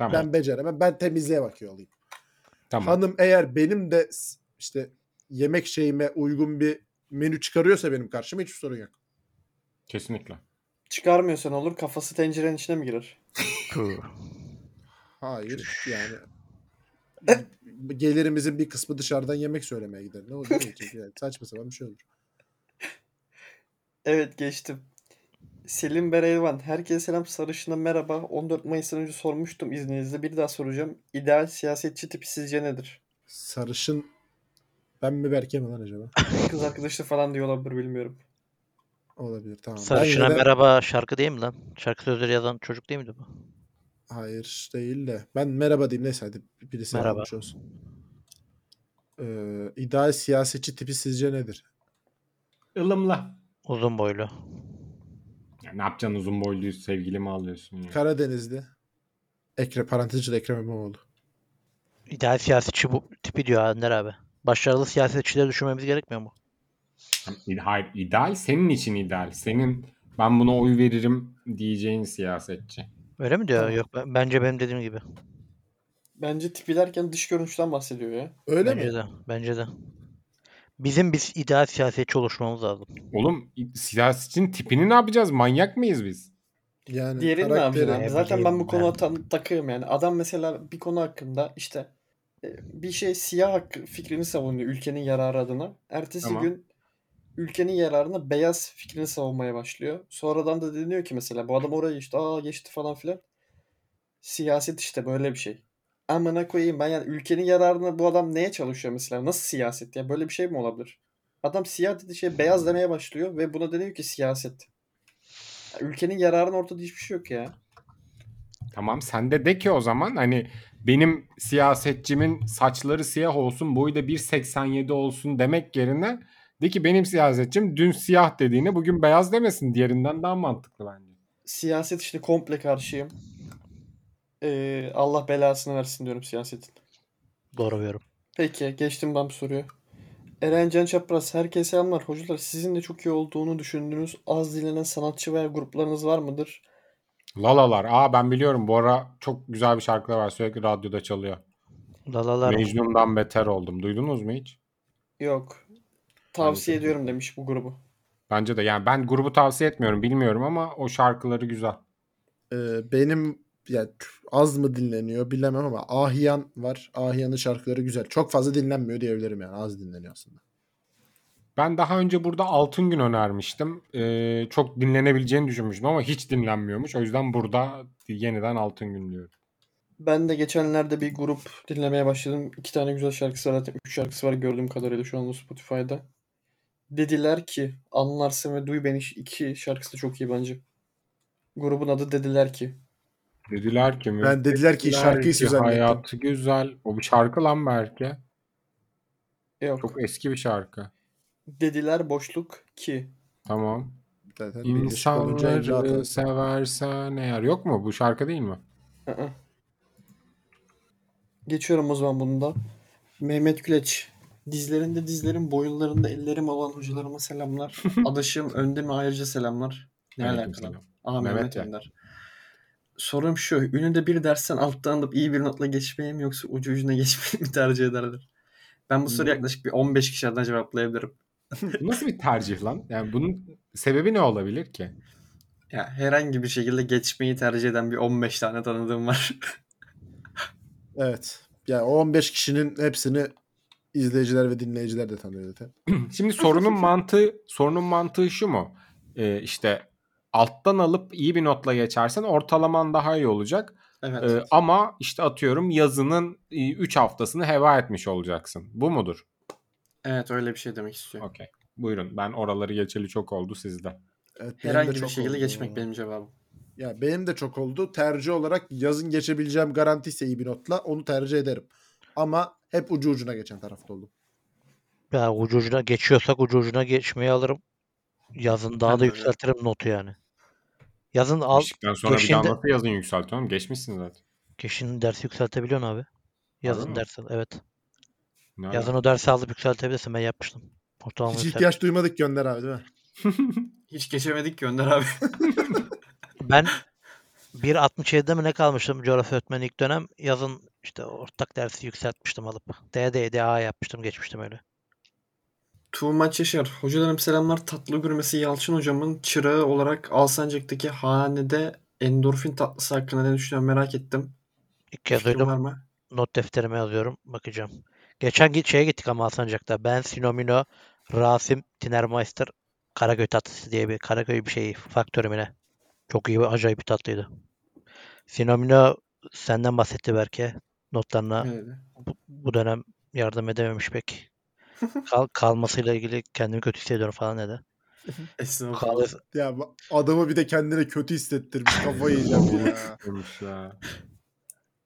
Speaker 4: Tamam.
Speaker 3: Ben beceremem. Ben temizliğe bakıyor olayım.
Speaker 4: tamam.
Speaker 3: Hanım eğer benim de işte yemek şeyime uygun bir menü çıkarıyorsa benim karşıma hiçbir sorun yok.
Speaker 4: Kesinlikle.
Speaker 2: Çıkarmıyorsan olur kafası tencerenin içine mi girer? [laughs]
Speaker 3: Hayır yani gelirimizin bir kısmı dışarıdan yemek söylemeye gider. Ne olur yani saçma sapan bir şey olur.
Speaker 2: Evet geçtim. Selim Bereyvan. Herkese selam. Sarışına merhaba. 14 Mayıs'tan önce sormuştum izninizle. Bir daha soracağım. İdeal siyasetçi tipi sizce nedir?
Speaker 3: Sarışın ben mi Berke mi lan acaba? [laughs]
Speaker 2: Kız arkadaşı falan diyor olabilir bilmiyorum.
Speaker 3: Olabilir tamam. Ben
Speaker 5: Sarışına
Speaker 3: yine de-
Speaker 5: merhaba şarkı değil mi lan? Şarkı sözleri yazan çocuk değil miydi bu?
Speaker 3: Hayır değil de. Ben merhaba diyeyim neyse hadi birisi
Speaker 5: Merhaba.
Speaker 3: olsun. Ee, ideal siyasetçi tipi sizce nedir?
Speaker 4: Ilımla.
Speaker 5: Uzun boylu.
Speaker 4: Ya ne yapacaksın uzun boylu sevgili mi alıyorsun ya?
Speaker 3: Karadenizli. Ekrem parantez içinde Ekrem İmamoğlu.
Speaker 5: İdeal siyasetçi bu tipi diyor Önder abi. Başarılı siyasetçileri düşünmemiz gerekmiyor mu?
Speaker 4: Hayır ideal senin için ideal. Senin ben buna oy veririm diyeceğin siyasetçi.
Speaker 5: Öyle mi diyor?
Speaker 3: Tamam.
Speaker 5: Yok ben- bence benim dediğim gibi.
Speaker 2: Bence tipi derken dış görünüşten bahsediyor ya.
Speaker 3: Öyle
Speaker 5: bence
Speaker 3: mi?
Speaker 5: de. Bence de. Bizim biz ideal siyasetçi oluşmamız lazım.
Speaker 4: Oğlum siyasetçinin tipini ne yapacağız? Manyak mıyız biz?
Speaker 3: Yani
Speaker 2: Diğerini ne?
Speaker 5: Ne
Speaker 2: Zaten ben bu konuya
Speaker 5: ben.
Speaker 2: tam takığım yani. Adam mesela bir konu hakkında işte e, bir şey siyah hakkı fikrini savunuyor ülkenin yararı adına. Ertesi
Speaker 4: Tamam.
Speaker 2: gün ülkenin yararına beyaz fikrini savunmaya başlıyor. Sonradan da deniyor ki mesela bu adam oraya geçti, aa geçti falan filan. Siyaset işte böyle bir şey. Amına koyayım ben yani ülkenin yararına bu adam neye çalışıyor mesela? Nasıl siyaset ya? Böyle bir şey mi olabilir? Adam siyah dediği şey beyaz demeye başlıyor ve buna deniyor ki siyaset. Ya Ülkenin yararına ortada hiçbir şey yok ya.
Speaker 4: Tamam sen de de ki o zaman hani benim siyasetçimin saçları siyah olsun boyu da 1.87 olsun demek yerine de ki benim siyasetçim dün siyah dediğini bugün beyaz demesin. Diğerinden daha mantıklı bence.
Speaker 2: Siyaset işte komple karşıyım. Ee, Allah belasını versin diyorum siyasetin.
Speaker 5: Doğru diyorum.
Speaker 2: Peki geçtim ben bu soruyu. Eren Can Çapraz, herkese selamlar. Hocalar sizin de çok iyi olduğunu düşündüğünüz az dinlenen sanatçı veya gruplarınız var mıdır?
Speaker 4: Lalalar. Aa ben biliyorum bu ara çok güzel bir şarkılar var. Sürekli radyoda çalıyor.
Speaker 5: Lalalar
Speaker 4: Mecnun'dan beter oldum. Duydunuz mu hiç?
Speaker 2: Yok. Tavsiye
Speaker 4: Bence-
Speaker 2: ediyorum demiş bu grubu.
Speaker 4: Bence de. Yani ben grubu tavsiye etmiyorum. Bilmiyorum ama o şarkıları güzel.
Speaker 3: Ee, benim ya az mı dinleniyor bilemem ama Ahiyan var. Ahiyan'ın şarkıları güzel. Çok fazla dinlenmiyor diyebilirim yani. Az dinleniyor aslında.
Speaker 4: Ben daha önce burada Altın Gün önermiştim. Ee, çok dinlenebileceğini düşünmüştüm ama hiç dinlenmiyormuş. O yüzden burada yeniden Altın Gün diyorum.
Speaker 2: Ben de geçenlerde bir grup dinlemeye başladım. İki tane güzel şarkısı var. Zaten üç şarkısı var gördüğüm kadarıyla şu anda Spotify'da. Dediler ki anlarsın ve duy beni iki şarkısı da çok iyi bence. Grubun adı Dediler ki.
Speaker 4: Dediler ki mi?
Speaker 3: Ben dediler ki
Speaker 4: Dediler
Speaker 3: şarkıyı
Speaker 4: ki
Speaker 3: zannettim.
Speaker 4: Hayatı güzel. O bir şarkı lan belki.
Speaker 2: Yok.
Speaker 4: Çok eski bir şarkı.
Speaker 2: Dediler boşluk ki.
Speaker 4: Tamam.
Speaker 3: Zaten
Speaker 4: İnsanları seversen eğer. Yok mu? Bu şarkı değil mi?
Speaker 2: Aa. Geçiyorum o zaman bunu da. Mehmet Güleç. Dizlerinde dizlerim, boyunlarında ellerim olan hocalarıma selamlar. [laughs] Adaşım önde mi ayrıca selamlar. Ne alakalı? Aa
Speaker 4: Mehmet
Speaker 2: Mehmet
Speaker 4: ya.
Speaker 2: Önder. Sorum şu. Ünlüde bir dersten alttan alıp iyi bir notla geçmeyi mi yoksa ucu ucuna [laughs] geçmeyi mi tercih ederler? Ben bu soruyu yaklaşık bir 15 kişiden cevaplayabilirim.
Speaker 4: Bu [laughs] nasıl bir tercih lan? Yani bunun sebebi ne olabilir ki?
Speaker 2: Ya herhangi bir şekilde geçmeyi tercih eden bir 15 tane tanıdığım var. [laughs]
Speaker 3: Evet. Yani o 15 kişinin hepsini izleyiciler ve dinleyiciler de tanıyor zaten. [clears throat]
Speaker 4: Şimdi sorunun mantığı sorunun mantığı şu mu? Ee, işte alttan alıp iyi bir notla geçersen ortalaman daha iyi olacak.
Speaker 2: evet.
Speaker 4: Ee, ama işte atıyorum yazının 3 haftasını heva etmiş olacaksın. Bu mudur?
Speaker 2: Evet öyle bir şey demek istiyorum.
Speaker 4: Okey. Buyurun. Ben oraları geçeli çok oldu sizde.
Speaker 3: Evet,
Speaker 2: Herhangi bir şekilde
Speaker 3: oldu.
Speaker 2: geçmek benim cevabım.
Speaker 3: Ya benim de çok oldu. Tercih olarak yazın geçebileceğim garantiyse iyi bir notla onu tercih ederim. Ama hep ucu ucuna geçen tarafta oldum.
Speaker 5: Ya ucu ucuna geçiyorsak ucu ucuna geçmeyi alırım. Yazın daha
Speaker 2: Ben
Speaker 5: da yükseltirim notu yani. Yazın al
Speaker 4: Geçtikten sonra bir daha nasıl yazın yükseltiyorum? Geçmişsin zaten.
Speaker 5: geçin dersi yükseltebiliyorsun abi. Yazın dersi evet.
Speaker 4: Ne ala?
Speaker 5: Yazın o dersi alıp yükseltebilirsin. Ben yapmıştım. Ortalama
Speaker 3: Hiç
Speaker 5: yükselt-
Speaker 3: ihtiyaç duymadık gönder abi değil mi? [laughs]
Speaker 2: Hiç geçemedik ki Önder abi. [laughs]
Speaker 5: Ben 1.67'de mi ne kalmıştım coğrafya öğretmeni ilk dönem. Yazın işte ortak dersi yükseltmiştim alıp. D, DA yapmıştım geçmiştim öyle.
Speaker 2: Tuğmaç Yaşar. Hocalarım selamlar. Tatlı gürmesi Yalçın hocamın çırağı olarak Alsancak'taki hanede endorfin tatlısı hakkında ne düşünüyorum merak ettim.
Speaker 5: İlk kez
Speaker 2: Fikrin
Speaker 5: duydum. Not defterime yazıyorum. Bakacağım. Geçen git şeye gittik ama Alsancak'ta. Ben, Sinomino, Rasim, Tinermeister, Karaköy tatlısı diye bir Karaköy bir şey faktörü mü ne? Çok iyi bir acayip bir tatlıydı. Sinomino senden bahsetti belki. Notlarına
Speaker 2: Evet.
Speaker 5: bu, bu dönem yardım edememiş pek. Kal, kalmasıyla ilgili kendimi kötü hissediyorum falan dedi. [laughs]
Speaker 2: Estağfurullah.
Speaker 3: Ya adamı bir de kendine kötü hissettirmiş. Kafayı yiyeceğim ya.
Speaker 4: Ya.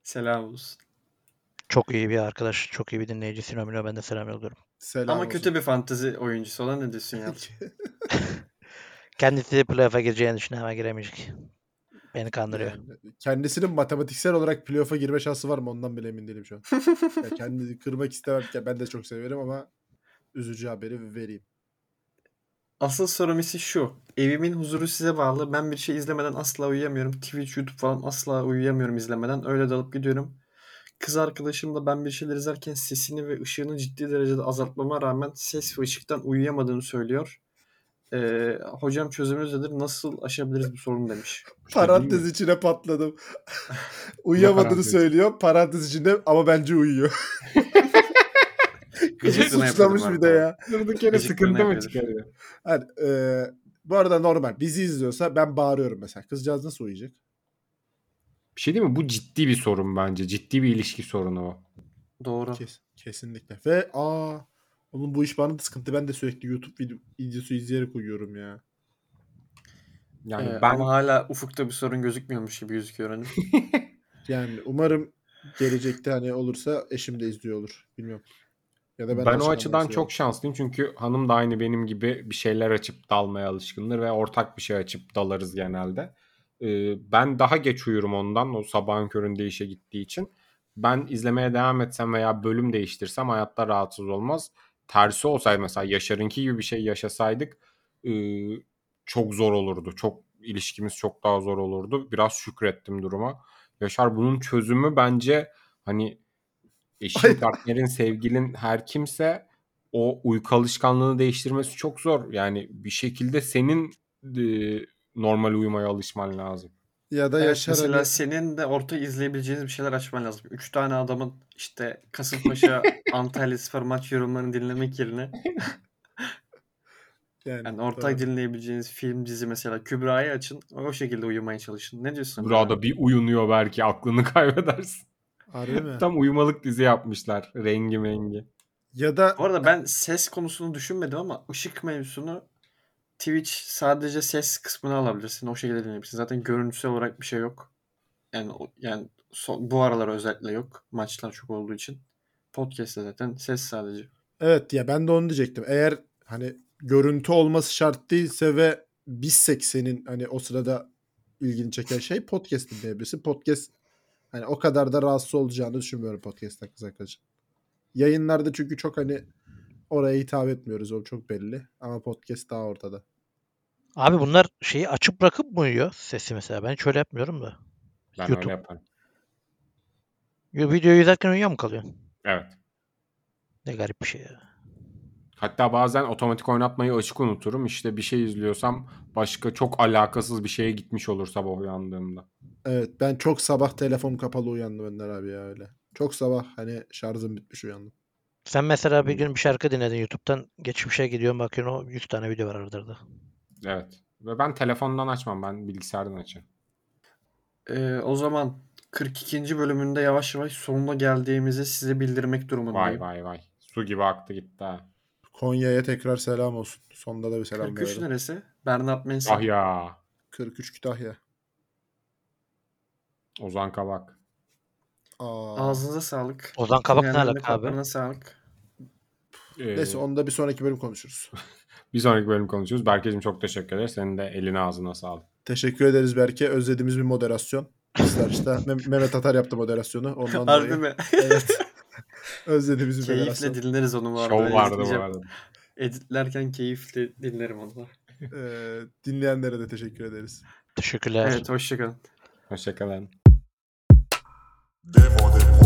Speaker 2: Selam olsun.
Speaker 5: çok iyi bir arkadaş, çok iyi bir dinleyici Sinomino. Ben de selam yolluyorum.
Speaker 3: Selam
Speaker 2: Ama
Speaker 3: olsun.
Speaker 2: kötü bir fantezi oyuncusu olan ne diyorsun ya? [laughs]
Speaker 5: Kendisi playoff'a gireceğini düşünüyor ama giremeyecek. Beni kandırıyor.
Speaker 3: Yani kendisinin matematiksel olarak playoff'a girme şansı var mı ondan bile emin değilim şu an. [laughs] ya kendini kırmak istemem. Ben de çok severim ama üzücü haberi vereyim.
Speaker 2: Asıl sorum ise şu. Evimin huzuru size bağlı. Ben bir şey izlemeden asla uyuyamıyorum. Twitch, YouTube falan asla uyuyamıyorum izlemeden. Öyle dalıp gidiyorum. Kız arkadaşım da ben bir şeyler izlerken sesini ve ışığını ciddi derecede azaltmama rağmen ses ve ışıktan uyuyamadığını söylüyor. Ee, hocam çözümünüz nedir? Nasıl aşabiliriz bu sorunu demiş. [laughs]
Speaker 3: Parantez içine patladım. [laughs] Uyuyamadığını
Speaker 4: parantez?
Speaker 3: söylüyor. Parantez içinde ama bence uyuyor. [laughs]
Speaker 2: Gıcıklığına
Speaker 3: suçlamış bir de ya.
Speaker 4: Durduk yere sıkıntı mı çıkarıyor?
Speaker 3: Yani, e, bu arada normal. Bizi izliyorsa ben bağırıyorum mesela. Kızcağız nasıl uyuyacak?
Speaker 4: Bir şey değil mi? Bu ciddi bir sorun bence. Ciddi bir ilişki sorunu o.
Speaker 2: Doğru.
Speaker 3: Kes, kesinlikle. Ve aa oğlum bu iş bana da sıkıntı. Ben de sürekli YouTube video, videosu izleyerek uyuyorum ya.
Speaker 4: Yani
Speaker 2: Ee,
Speaker 4: ben
Speaker 2: Ama hala ufukta bir sorun gözükmüyormuş gibi gözüküyor hani. [laughs]
Speaker 3: Yani umarım gelecekte hani olursa eşim de izliyor olur. Bilmiyorum. Ya da
Speaker 4: ben,
Speaker 3: ben,
Speaker 4: o açıdan çok şanslıyım çünkü hanım da aynı benim gibi bir şeyler açıp dalmaya alışkındır ve ortak bir şey açıp dalarız genelde. Ee, ben daha geç uyurum ondan o sabahın köründe işe gittiği için. Ben izlemeye devam etsem veya bölüm değiştirsem hayatta rahatsız olmaz. Tersi olsaydı mesela Yaşar'ınki gibi bir şey yaşasaydık e, çok zor olurdu. Çok ilişkimiz çok daha zor olurdu. Biraz şükrettim duruma. Yaşar bunun çözümü bence hani eşin, partnerin, sevgilin her kimse o uyku alışkanlığını değiştirmesi çok zor. Yani bir şekilde senin e, normal uyumaya alışman lazım.
Speaker 3: Ya da
Speaker 2: Evet,
Speaker 3: Yaşar
Speaker 2: mesela
Speaker 3: hani-
Speaker 2: senin de orta izleyebileceğiniz bir şeyler açman lazım. Üç tane adamın işte Kasımpaşa [laughs] Antalya Spor maç yorumlarını dinlemek yerine [laughs]
Speaker 3: yani,
Speaker 2: yani ortak
Speaker 3: doğru.
Speaker 2: dinleyebileceğiniz film dizi mesela Kübra'yı açın. O şekilde uyumaya çalışın. Ne diyorsun?
Speaker 4: Burada bir uyunuyor belki aklını [laughs] kaybedersin.
Speaker 3: Harbi mi?
Speaker 4: Tam uyumalık dizi yapmışlar. Rengi mengi.
Speaker 3: Ya da
Speaker 2: Bu arada ben ses konusunu düşünmedim ama ışık mevzusunu Twitch sadece ses kısmını alabilirsin. O şekilde dinleyebilirsin. Zaten görüntüsel olarak bir şey yok. Yani yani son- bu aralar özellikle yok. Maçlar çok olduğu için. Podcast'te zaten ses sadece.
Speaker 3: evet ya ben de onu diyecektim. Eğer hani görüntü olması şart değilse ve bizsek senin hani o sırada ilgini çeken şey podcast dinleyebilirsin. Podcast hani o kadar da rahatsız olacağını düşünmüyorum podcast'ten kız arkadaşım. Yayınlarda çünkü çok hani oraya hitap etmiyoruz. O çok belli. Ama podcast daha ortada.
Speaker 5: Abi bunlar şeyi açıp bırakıp mı uyuyor sesi mesela? Ben hiç öyle yapmıyorum da.
Speaker 4: Ben
Speaker 5: YouTube.
Speaker 4: öyle yaparım.
Speaker 5: Videoyu izlerken uyuyor mu kalıyorsun?
Speaker 4: Evet.
Speaker 5: Ne garip bir şey ya.
Speaker 4: Hatta bazen otomatik oynatmayı açık unuturum. İşte bir şey izliyorsam başka çok alakasız bir şeye gitmiş olur sabah uyandığımda.
Speaker 3: Evet ben çok sabah telefon kapalı uyandım Önder abi ya öyle. Çok sabah hani şarjım bitmiş uyandım.
Speaker 5: Sen mesela bir gün bir şarkı dinledin YouTube'dan geçmişe gidiyorsun bakıyorsun o 100 tane video var arada.
Speaker 4: Evet. Ve ben telefondan açmam. Ben bilgisayardan açarım.
Speaker 2: Ee, o zaman 42. bölümünde yavaş yavaş sonuna geldiğimizi size bildirmek durumundayım.
Speaker 4: Vay vay vay. Su gibi aktı gitti ha.
Speaker 3: Konya'ya tekrar selam olsun. Sonda da bir selam
Speaker 2: 43
Speaker 3: verelim.
Speaker 2: neresi? Bernard Mensen.
Speaker 4: Ah ya.
Speaker 3: 43 Kütahya.
Speaker 4: Ozan Kabak.
Speaker 3: Aa.
Speaker 2: Ağzınıza sağlık.
Speaker 5: Ozan Kabak ne alaka abi?
Speaker 2: sağlık.
Speaker 4: Ee,
Speaker 3: Neyse onu da bir sonraki bölüm konuşuruz. [laughs]
Speaker 4: bir sonraki bölüm konuşuruz. Berkeciğim çok teşekkür ederiz. Senin de eline ağzına sağlık.
Speaker 3: Teşekkür ederiz Berke. Özlediğimiz bir moderasyon. İsterişte [laughs] Mehmet Atar yaptı moderasyonu. Ondan
Speaker 2: Harbi
Speaker 3: dolayı.
Speaker 2: mi? [laughs]
Speaker 3: Evet. Özlediğimiz bir moderasyon.
Speaker 2: keyifle dinleriz onu bu arada.
Speaker 4: Şov vardı bu arada.
Speaker 2: Editlerken keyifle dinlerim onu.
Speaker 3: Ee, dinleyenlere de teşekkür ederiz.
Speaker 5: Teşekkürler.
Speaker 2: Evet hoşçakalın.
Speaker 4: Hoşçakalın.
Speaker 6: Demo de